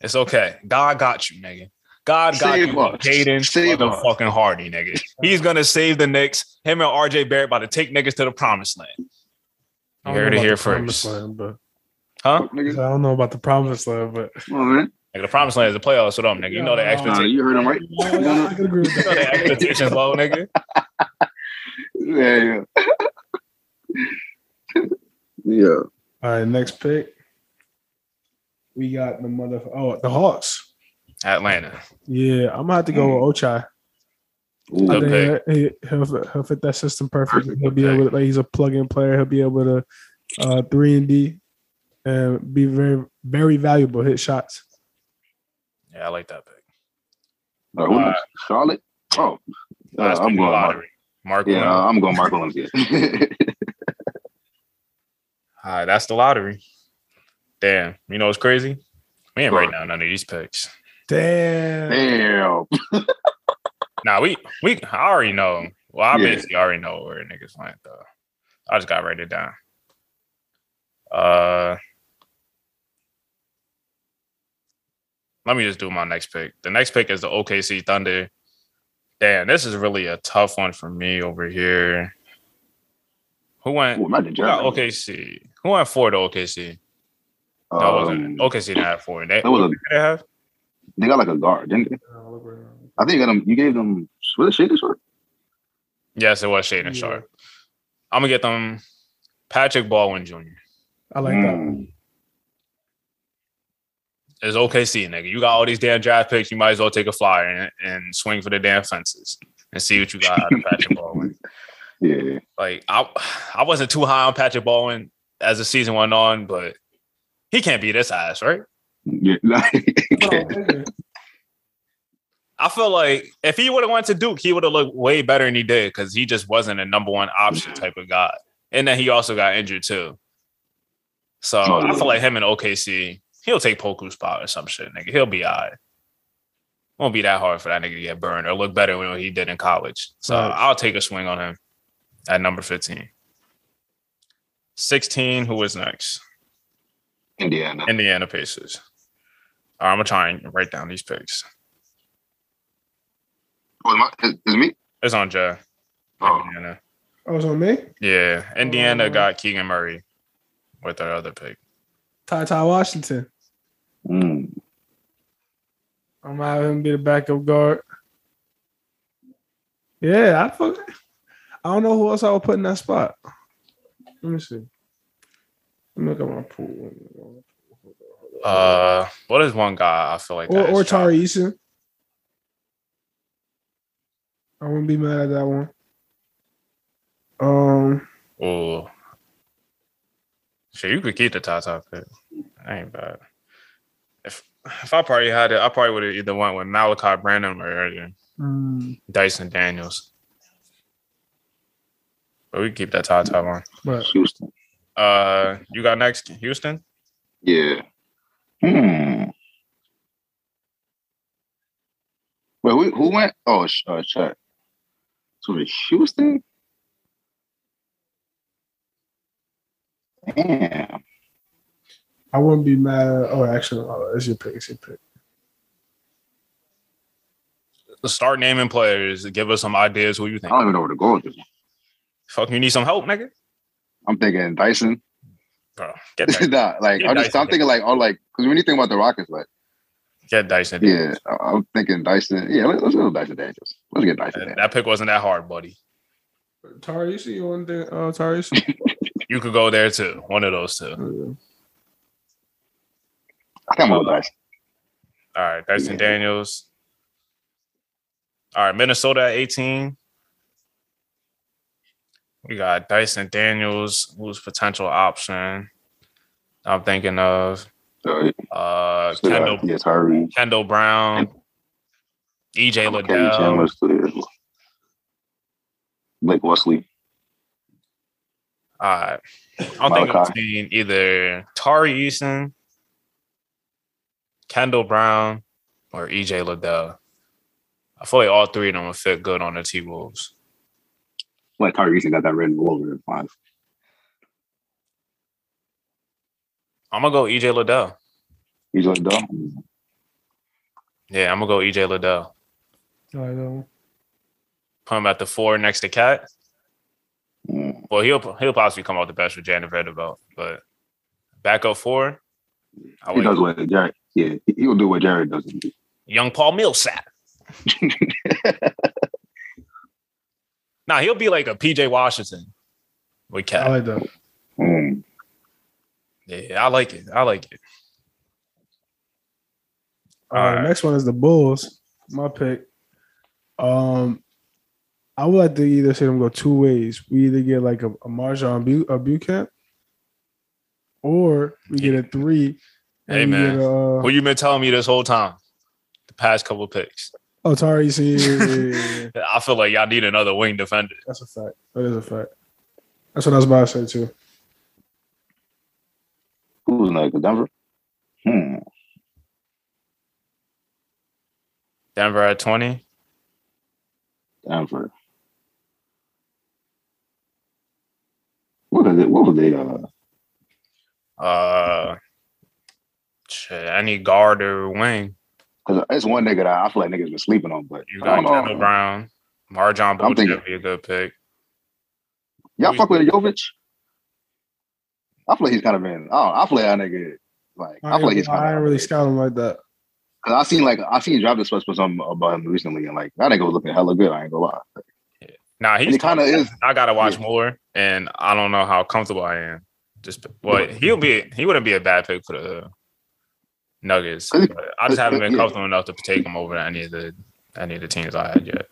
It's okay. God got you, nigga. God got Save you. Jaden motherfucking Hardy, nigga. He's gonna save the Knicks. Him and RJ Barrett about to take niggas to the promised land. I You don't heard know it here the promised first. land, but Huh? I don't know about the promised land, but Come on, man. Nigga, the promised land is the playoffs with them, nigga. You know the Yeah. Nah, expectations. you heard him right. Yeah, yeah, I can agree with You know the expectations low, nigga. [laughs] Yeah, yeah. [laughs] yeah. All right, next pick. We got the mother. Oh, the Hawks. Atlanta. Yeah, I'm gonna have to go with hmm. Ochai. Ooh, I Good think he, he'll, fit- he'll fit that system perfectly. Perfect, He'll be okay. able to, like, he's a plug-in player. He'll be able to uh, three and D and be very, very valuable. Hit shots. Yeah, I like that pick. uh, who next? Charlotte. Oh, uh, I'm pick in the going. Mark. lottery. Mark Yeah, Williams. uh, I'm going. Mark Williams. Yeah. [laughs] All right, that's the lottery. Damn. You know what's crazy? We ain't What? writing down none of these picks. Damn. Damn. [laughs] Nah, we we I already know. Well, I Yeah. basically already know where niggas went though. I just gotta write it down. Uh let me just do my next pick. The next pick is the OKC Thunder. Damn, this is really a tough one for me over here. Who went? Ooh, imagine Who got OKC? Who went for the OKC? That Um, wasn't OKC didn't have four. They, that was a- they have? They got like a guard, didn't they? I think you got them. You gave them. Was it Shaker short? Yes, it was Shaedon Yeah. Sharpe. I'm gonna get them Patrick Baldwin Jr. I like that. Mm. It's OKC, nigga. You got all these damn draft picks. You might as well take a flyer and, and swing for the damn fences and see what you got out of Patrick Baldwin. [laughs] Yeah. Like I, I wasn't too high on Patrick Baldwin as the season went on, but he can't beat this ass, right? Yeah. [laughs] I feel like if he would have went to Duke, he would have looked way better than he did because he just wasn't a number one option type of guy. And then he also got injured too. So Oh, I feel oh, like him in OKC, he'll take Poku's spot or some shit, nigga. He'll be all right. Won't be that hard for that nigga to get burned or look better than what he did in college. So Right. I'll take a swing on him at number 15. 16, who is next? Indiana. Indiana Pacers. All right, I'm gonna try and write down these picks. Oh, my, is, is me? It's on Jay. Oh. Indiana. Oh, it's on me. Yeah, Indiana Oh. got Keegan Murray with their other pick. Ty Ty Washington. Mm. I'm gonna have him be the backup guard. Yeah, I fuck. I don't know who else I would put in that spot. Let me see. Let me look at my pool. Uh, what is one guy I feel like Or that is or Tari Eason. I wouldn't be mad at that one. Um, Ooh. Shit, you could keep the top top pick. That ain't bad. If if I probably had it, I probably would have either went with Malaki Branham or mm, Dyson Daniels. But we can keep that top top one. but Houston. Uh, you got next Houston. Yeah. Hmm. Wait, who, who went? Oh, sh- uh, Chet. So the Houston? Damn. I wouldn't be mad. At, oh, actually, oh, it's your pick. It's your pick. Start naming players. Give us some ideas. Who you think? I don't even know where to go with this. one. Fuck, you need some help, nigga. I'm thinking Dyson. Bro, get [laughs] that. nah, like Yeah, I'm just Dyson. I'm thinking like oh like because when you think about the Rockets, like Get Dyson. yeah, I- I'm thinking Dyson. Yeah, let's, let's go Dyson Daniels. Let's get Dyson. That, Daniels. that pick wasn't that hard, buddy. Tari Eason, you want to? Uh, Tari [laughs] You could go there too. One of those two. I think I'm gonna Dyson. All right, Dyson Yeah. Daniels. All right, Minnesota at 18. We got Dyson Daniels, who's potential option. I'm thinking of so, uh, Kendall. Kendall Brown, EJ Liddell. Chandler still there as well. Blake Wesley. All right. I'm thinking Malaki. between either Tari Eason, Kendall Brown, or EJ Liddell. I feel like all three of them would fit good on the T Wolves. Like Tari Eason got that red and gold over there. Fine. I'm gonna go EJ Liddell. EJ dumb. Yeah, I'm gonna go EJ Liddell. I know. Put him at the four next to KAT. Mm. Well, he'll he'll possibly come out the best with Jarred Vanderbilt, but backup four. I He does what Jarred. Yeah, he- he'll do what Jarred doesn't do. young Paul Millsap. [laughs] nah, he'll be like a PJ Washington with KAT. I like that. Mm. Yeah, I like it. I like it. All right, Alright. next one is the Bulls. My pick. Um, I would like to either see them go two ways. We either get like a, a MarJon Bu- a Beauchamp, or we get a three. and Hey, man. Get uh, What you been telling me this whole time? The past couple picks. oh, Tari, Eason, yeah, yeah, yeah, yeah. [laughs] I feel like y'all need another wing defender. That's a fact. That is a fact. That's what I was about to say too. Who's next? Denver. Hmm. Denver at 20. Denver. What is it? What was they? Uh, Uh shit, any guard or wing. because it's one nigga that I feel like niggas been sleeping on, but You got don't. Kendall Brown. Marjon I'm thinking- would be a good pick. Y'all fuck with Jovic? I feel like he's kind of been. I don't. I feel like that nigga. Like I, feel like he's kind I of. ain't really scout him like that. Cause I seen like I seen drop this for something about him recently, and like that nigga was looking hella good. I ain't gonna lie. Nah, he's he kind of is. I gotta watch Yeah. more, and I don't know how comfortable I am. Just, well, he'll be he wouldn't be a bad pick for the Nuggets. But I just haven't been yeah. comfortable enough to take him over any of the any of the teams I had yet.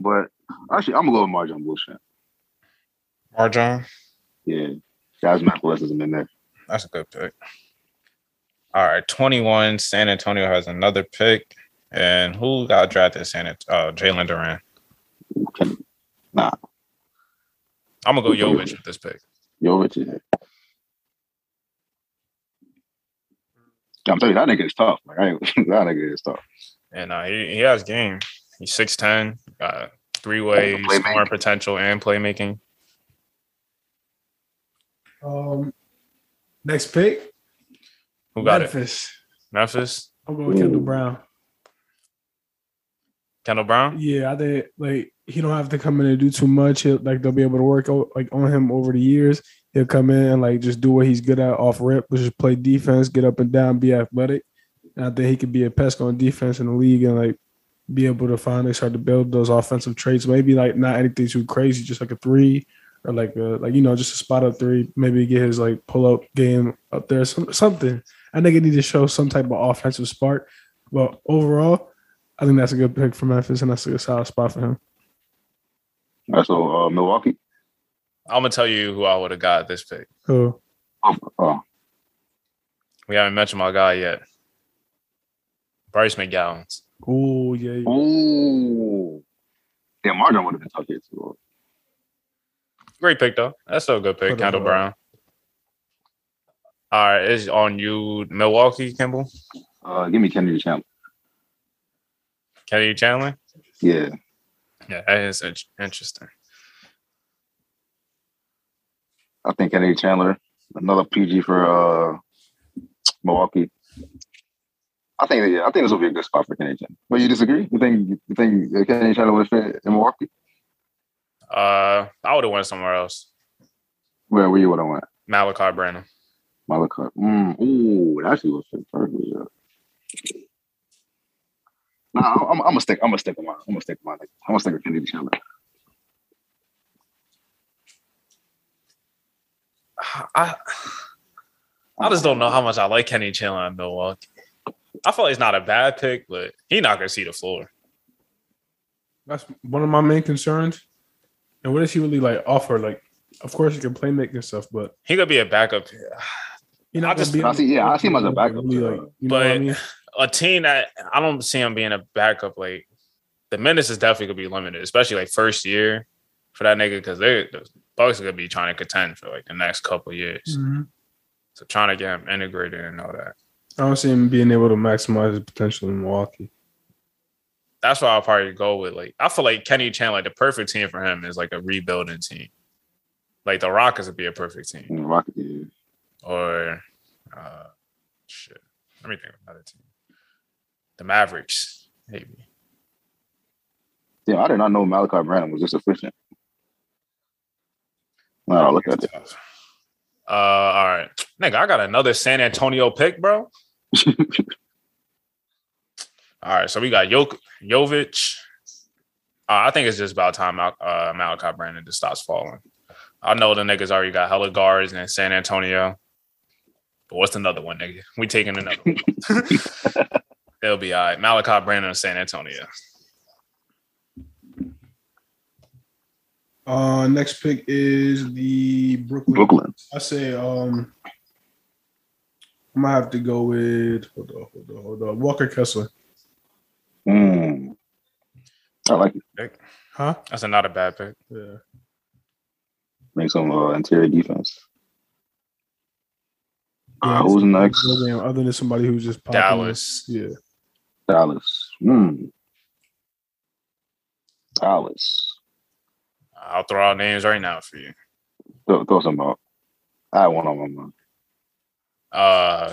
But actually, I'm gonna go with MarJon Bullshit. Marjon. Yeah, Jasmine athleticism in there. That's a good pick. All right, 21. San Antonio has another pick. And who got drafted? San Antonio, uh, Jalen Duren. Can, nah, I'm gonna go Jovic with this pick. Jovic. Yeah. Yeah, I'm telling you, that nigga is tough. Like, I ain't, that nigga is tough. And uh, he, he has game. He's 6'10, got three way scoring potential and playmaking. Um, next pick, Who got it? Memphis. Memphis? I'm going with Kendall Brown. Kendall Brown? Yeah, I think like he don't have to come in and do too much. He'll, like they'll be able to work o- like on him over the years. He'll come in and like just do what he's good at off rip, which is play defense, get up and down, be athletic. And I think he could be a pest on defense in the league and like be able to finally start to build those offensive traits. Maybe like not anything too crazy, just like a three or like a, like you know just a spot up three. Maybe get his like pull up game up there, some, something. I think he need to show some type of offensive spark. But overall, I think that's a good pick for Memphis, and that's a good solid spot for him. All right, so uh, Milwaukee. I'm gonna tell you who I would have got this pick. Oh, Oh, oh, We haven't mentioned my guy yet. Bryce McGowan. oh yeah, yeah. oh. Yeah, Martin would have been tough here too. Great pick though. That's still a good pick, Hold Kendall. Brown. All right, it's on you, Milwaukee, Kimball. Uh, give me Kennedy Champ. Kennedy Chandler. Yeah, Yeah, that is in- interesting. I think Kennedy Chandler. Another PG for uh, Milwaukee. I think yeah, I think this will be a good spot for Kennedy Chandler. But you disagree? You think you think Kennedy Chandler would fit in Milwaukee? Uh, I would have went somewhere else. Where where you would have went? Malaki Branham. Malaki. Mm, ooh, that actually would fit perfectly. Yeah. Nah, I'm, I'm, I'm gonna stick. I'm gonna stick with my. I'm gonna stick with my. I'm gonna stick with Kennedy Chandler. I I just don't know how much I like Kenny Chandler in Milwaukee. I feel like it's not a bad pick, but he not gonna see the floor. That's one of my main concerns. And what does he really like offer? Like, of course he can play make and stuff, but He could be a backup. You know, I know, just- I see- yeah, I see him as a backup, like, you know what I but- mean? A team that I don't see him being a backup. Like the minutes is definitely gonna be limited, especially like first year for that nigga because they the Bucks are gonna be trying to contend for like the next couple years. Mhm. So trying to get him integrated and all that. I don't see him being able to maximize his potential in Milwaukee. That's why I'll probably go with like I feel like Kenny Chandler, the perfect team for him is like a rebuilding team. Like the Rockets would be a perfect team. Mm, Rocket. Or uh shit. Let me think of another team. The Mavericks, maybe. yeah, I did not know Malaki Branham was this efficient. Wow, look at it. Uh all right. Nigga, I got another San Antonio pick, bro. [laughs] all right, so we got Jok- Jovic. Uh, I think it's just about time Mal- uh, Malaki Branham just stops falling. I know the niggas already got hella guards in San Antonio. But what's another one, nigga? We taking another one. [laughs] It'll be all right. Malaki Branham in San Antonio. Uh, next pick is the Brooklyn. Brooklyn. I say um, I might have to go with hold on, hold on, hold on. Walker Kessler. Mm. I like it. Huh? That's a, not a bad pick. Yeah. Make some uh, interior defense. Yeah, Uh, who's next? no game Other than somebody who's just popping. Dallas. Yeah. Dallas. Mm. Dallas. I'll throw out names right now for you. Throw, throw some out. I had one on my mind. Uh,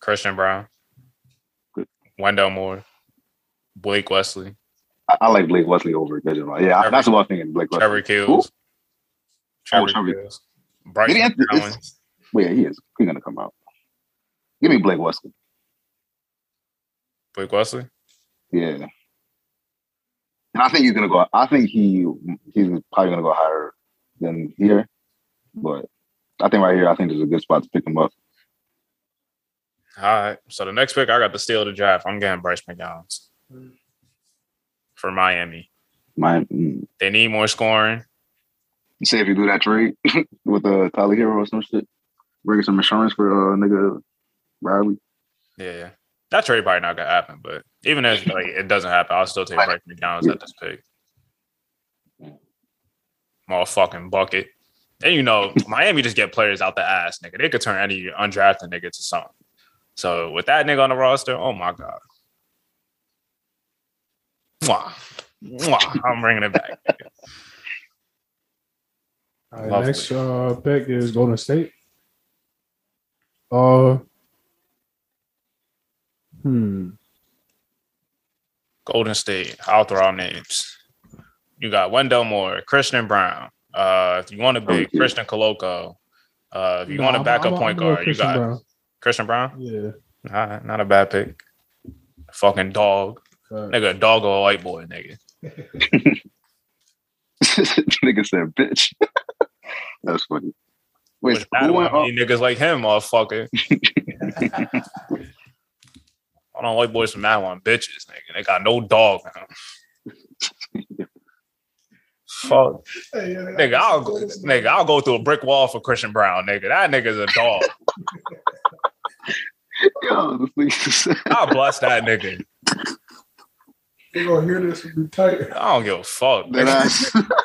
Christian Braun, Good. Wendell Moore, Blake Wesley, I, I like Blake Wesley over Digimon. Yeah, Trevor- that's what I was thinking. Blake Wesley. Trevor Keels, Oh, Trevor. Keels, Bryce Did he enter- Allen. Well, yeah, he is. He's gonna come out. Give me Blake Wesley. Blake Wesley. Yeah. And I think he's gonna go. I think he he's probably gonna go higher than here, but I think right here, I think there's a good spot to pick him up. All right. So the next pick, I got the steal the draft. I'm getting Bryce McGowan for Miami. My mm, They need more scoring. Say if you do that trade [laughs] with uh, Tyler Herro or some shit, bring some insurance for uh, nigga Riley. Yeah, yeah. That trade probably not gonna happen, but even if like it doesn't happen, I'll still take Bryce McDonald's at this pick. Motherfucking bucket. And you know, [laughs] Miami just get players out the ass, nigga. They could turn any undrafted nigga to something. So with that nigga on the roster, oh my god. Mwah. Mwah. I'm bringing it back. All right, Lovely. next uh, pick is Golden State. Uh, hmm. Golden State. I'll throw out names. You got Wendell Moore, Christian Braun. Uh, if you want to be Okay. Christian Koloko. Uh, if you Nah, want a I'm- backup I'm- point I'm going guard, you got Braun. Christian Braun. Yeah. Not, not a bad pick. Fucking dog. Fact. Nigga, dog or a white boy, nigga. [laughs] nigga said, "Bitch." [laughs] That's funny. Wait, Which who went? I Oh, mean niggas like him, motherfucker. [laughs] Hold on, white boys from that one, bitches, nigga. They got no dog now. Fuck. Nigga, I'll go, nigga, I'll go through a brick wall for Christian Braun, nigga. That nigga's a dog. [laughs] yo, this nigga [laughs] I'll bless that nigga. They gonna hear this and be tight. I don't give a fuck. that nigga. [laughs]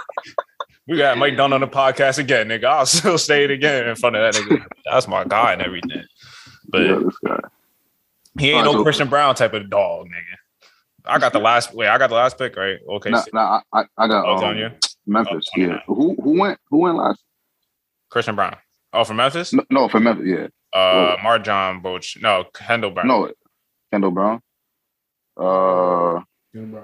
We got Mike Dunn on the podcast again, nigga. I'll still say it again in front of that nigga. That's my guy and everything. But yeah, this guy. He ain't Alright, no so- Christian Braun type of dog, nigga. I got the last wait, I got the last pick, right? Okay. Nah, nah, I, I, I got Oh, um, on you? Memphis. Oh, yeah. Who who went? Who went last? Christian Braun. Oh, from Memphis? No, no for Memphis. Yeah. Uh Marjon Boch. No, Kendall Brown. No, Kendall Brown. Uh, yeah,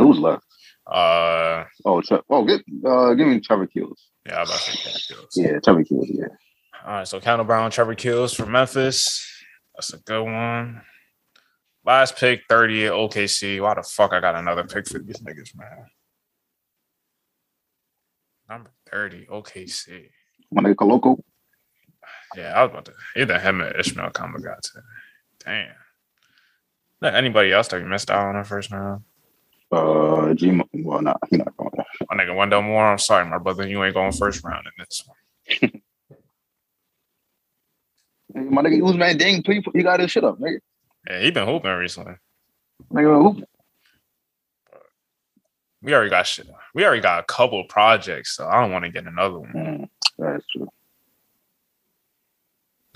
who's left? Uh Oh, Tre- oh, get uh, give me Trevor Keels. yeah, I was about to say Kendall Kills. Yeah, Trevor Keels. Yeah. All right, so Kendall Brown, Trevor Keels from Memphis. That's a good one. Last pick, 30 at OKC. Why the fuck I got another pick for these niggas, man? Number 30, OKC. My nigga Koloko. Yeah, I was about to either him or Ismael Kamagate. Damn. Not anybody else that we missed out on the first round. Uh, G. Well, nah, he not going. My nigga Wendell Moore. I'm sorry, my brother. You ain't going first round in this one. [laughs] My nigga Ousmane Dieng, please, you got his shit up, nigga. Yeah, he been hooping recently. Nigga, who? We already got shit. We already got a couple projects, so I don't want to get another one. Mm, that's true.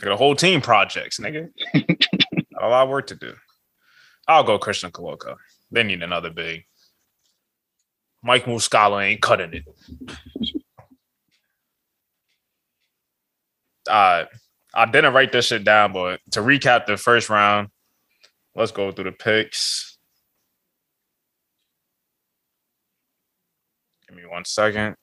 Got a whole team projects, nigga. [laughs] a lot of work to do. I'll go Christian Koloko. They need another big. Mike Muscala ain't cutting it. [laughs] Uh, I didn't write this shit down, but to recap the first round, let's go through the picks. Give me one second.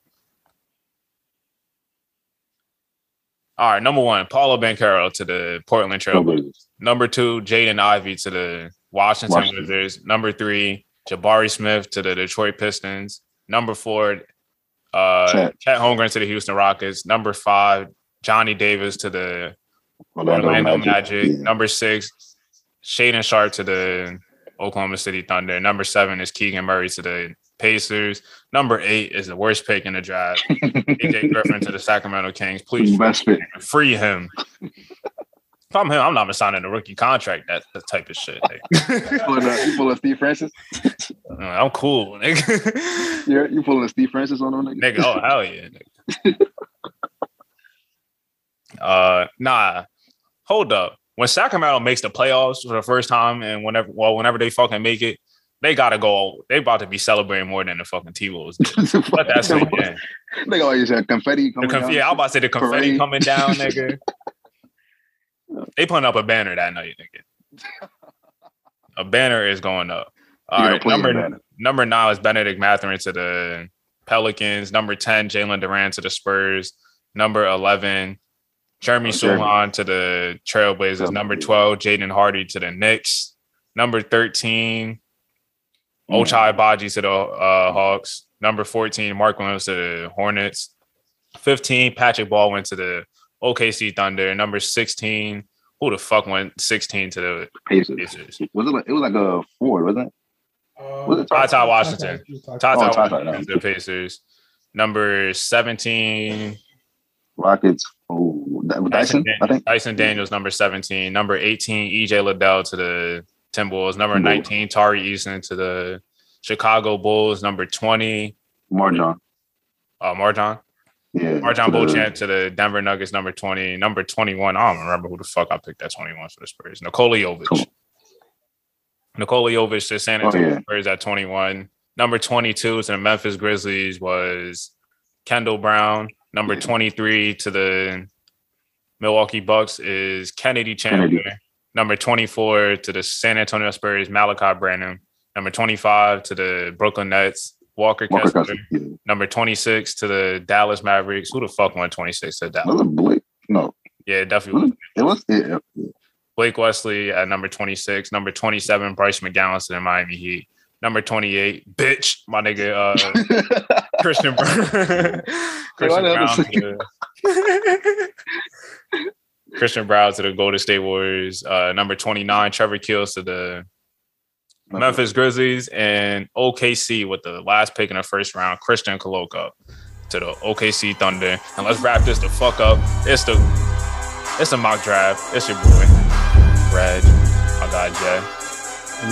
All right, number one, Paolo Banchero to the Portland Trailblazers. Trailblazers. Number two, Jaden Ivey to the Washington, Washington. Wizards. Number three, Jabari Smith to the Detroit Pistons. Number four, uh, Chet. Chet Holmgren to the Houston Rockets. Number five, Johnny Davis to the Orlando, Orlando Magic. Magic. Yeah. Number six, Shaedon Sharpe to the Oklahoma City Thunder. Number seven is Keegan Murray to the Pacers. Number eight is the worst pick in the draft. AJ [laughs] Griffin to the Sacramento Kings. Please free him. If I'm him, I'm not signing a rookie contract. That, that type of shit. nigga. [laughs] You pulling a- you pulling Steve Francis? Uh, I'm cool, nigga. [laughs] Yeah, you pulling a Steve Francis on them nigga? nigga, oh hell yeah. Nigga. Uh nah. Hold up. When Sacramento makes the playoffs for the first time and whenever well, whenever they fucking make it, they gotta go. They about to be celebrating more than the fucking T Wolves. [laughs] Let that sink in. Nigga always had confetti coming conf- down. yeah, I about to say the confetti Parade. coming down, nigga. [laughs] they putting up a banner that night, nigga. A banner is going up. All You right, number number nine is Bennedict Mathurin to the Pelicans. Number ten, Jalen Duren to the Spurs. Number eleven, Jeremy Oh, Jeremy. Sochan to the Trailblazers. Number twelve, Jaden Hardy to the Knicks. Number thirteen, Mm. Ochai Agbaji to the uh, Hawks. Number 14, Mark Williams to the Hornets. 15, Patrick Baldwin to the OKC Thunder. Number 16, who the fuck went 16 to the Pacers. Pacers? Was it like it was like a Ford, wasn't it? Uh, Was it Ty Ty Washington. Ty Oh, Washington to the Pacers. Number 17, Rockets. Oh, Dyson, Dyson, I think. Dyson Daniels, number 17. Number 18, EJ Liddell to the Timberwolves. Number 19, Tari Eason to the Chicago Bulls. Number 20, Marjon. uh, Marjon. Yeah. Marjon Beauchamp to the Denver Nuggets. Number 20. Number 21, I don't remember who the fuck I picked that 21 for the Spurs. Nikola Jovic. Nikola Jovic to San Oh, Antonio yeah. Spurs at 21. Number 22 to the Memphis Grizzlies was Kendall Brown. Number 23 to the Milwaukee Bucks is Kennedy Chandler. Kennedy. Number 24 to the San Antonio Spurs, Malaki Branham. Number 25 to the Brooklyn Nets, Walker, Walker Kessler. Kessler. Number 26 to the Dallas Mavericks. Who the fuck went 26 to Dallas? Was Blake? No. Yeah, it definitely. was. It was. It, it, Blake Wesley at number 26. Number 27, Bryce McGowan to the Miami Heat. Number 28, bitch, my nigga, uh, [laughs] Christian Braun. [laughs] Christian Braun. To the, [laughs] Christian Braun to the Golden State Warriors. Uh, number 29, Trevor Keels to the Memphis Grizzlies. And OKC with the last pick in the first round, Christian Koloko to the OKC Thunder. And let's wrap this the fuck up. It's the it's a mock draft. It's your boy, Reg. I got Jay.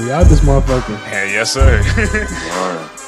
We out this motherfucker. Hey, yes, sir. [laughs] Word.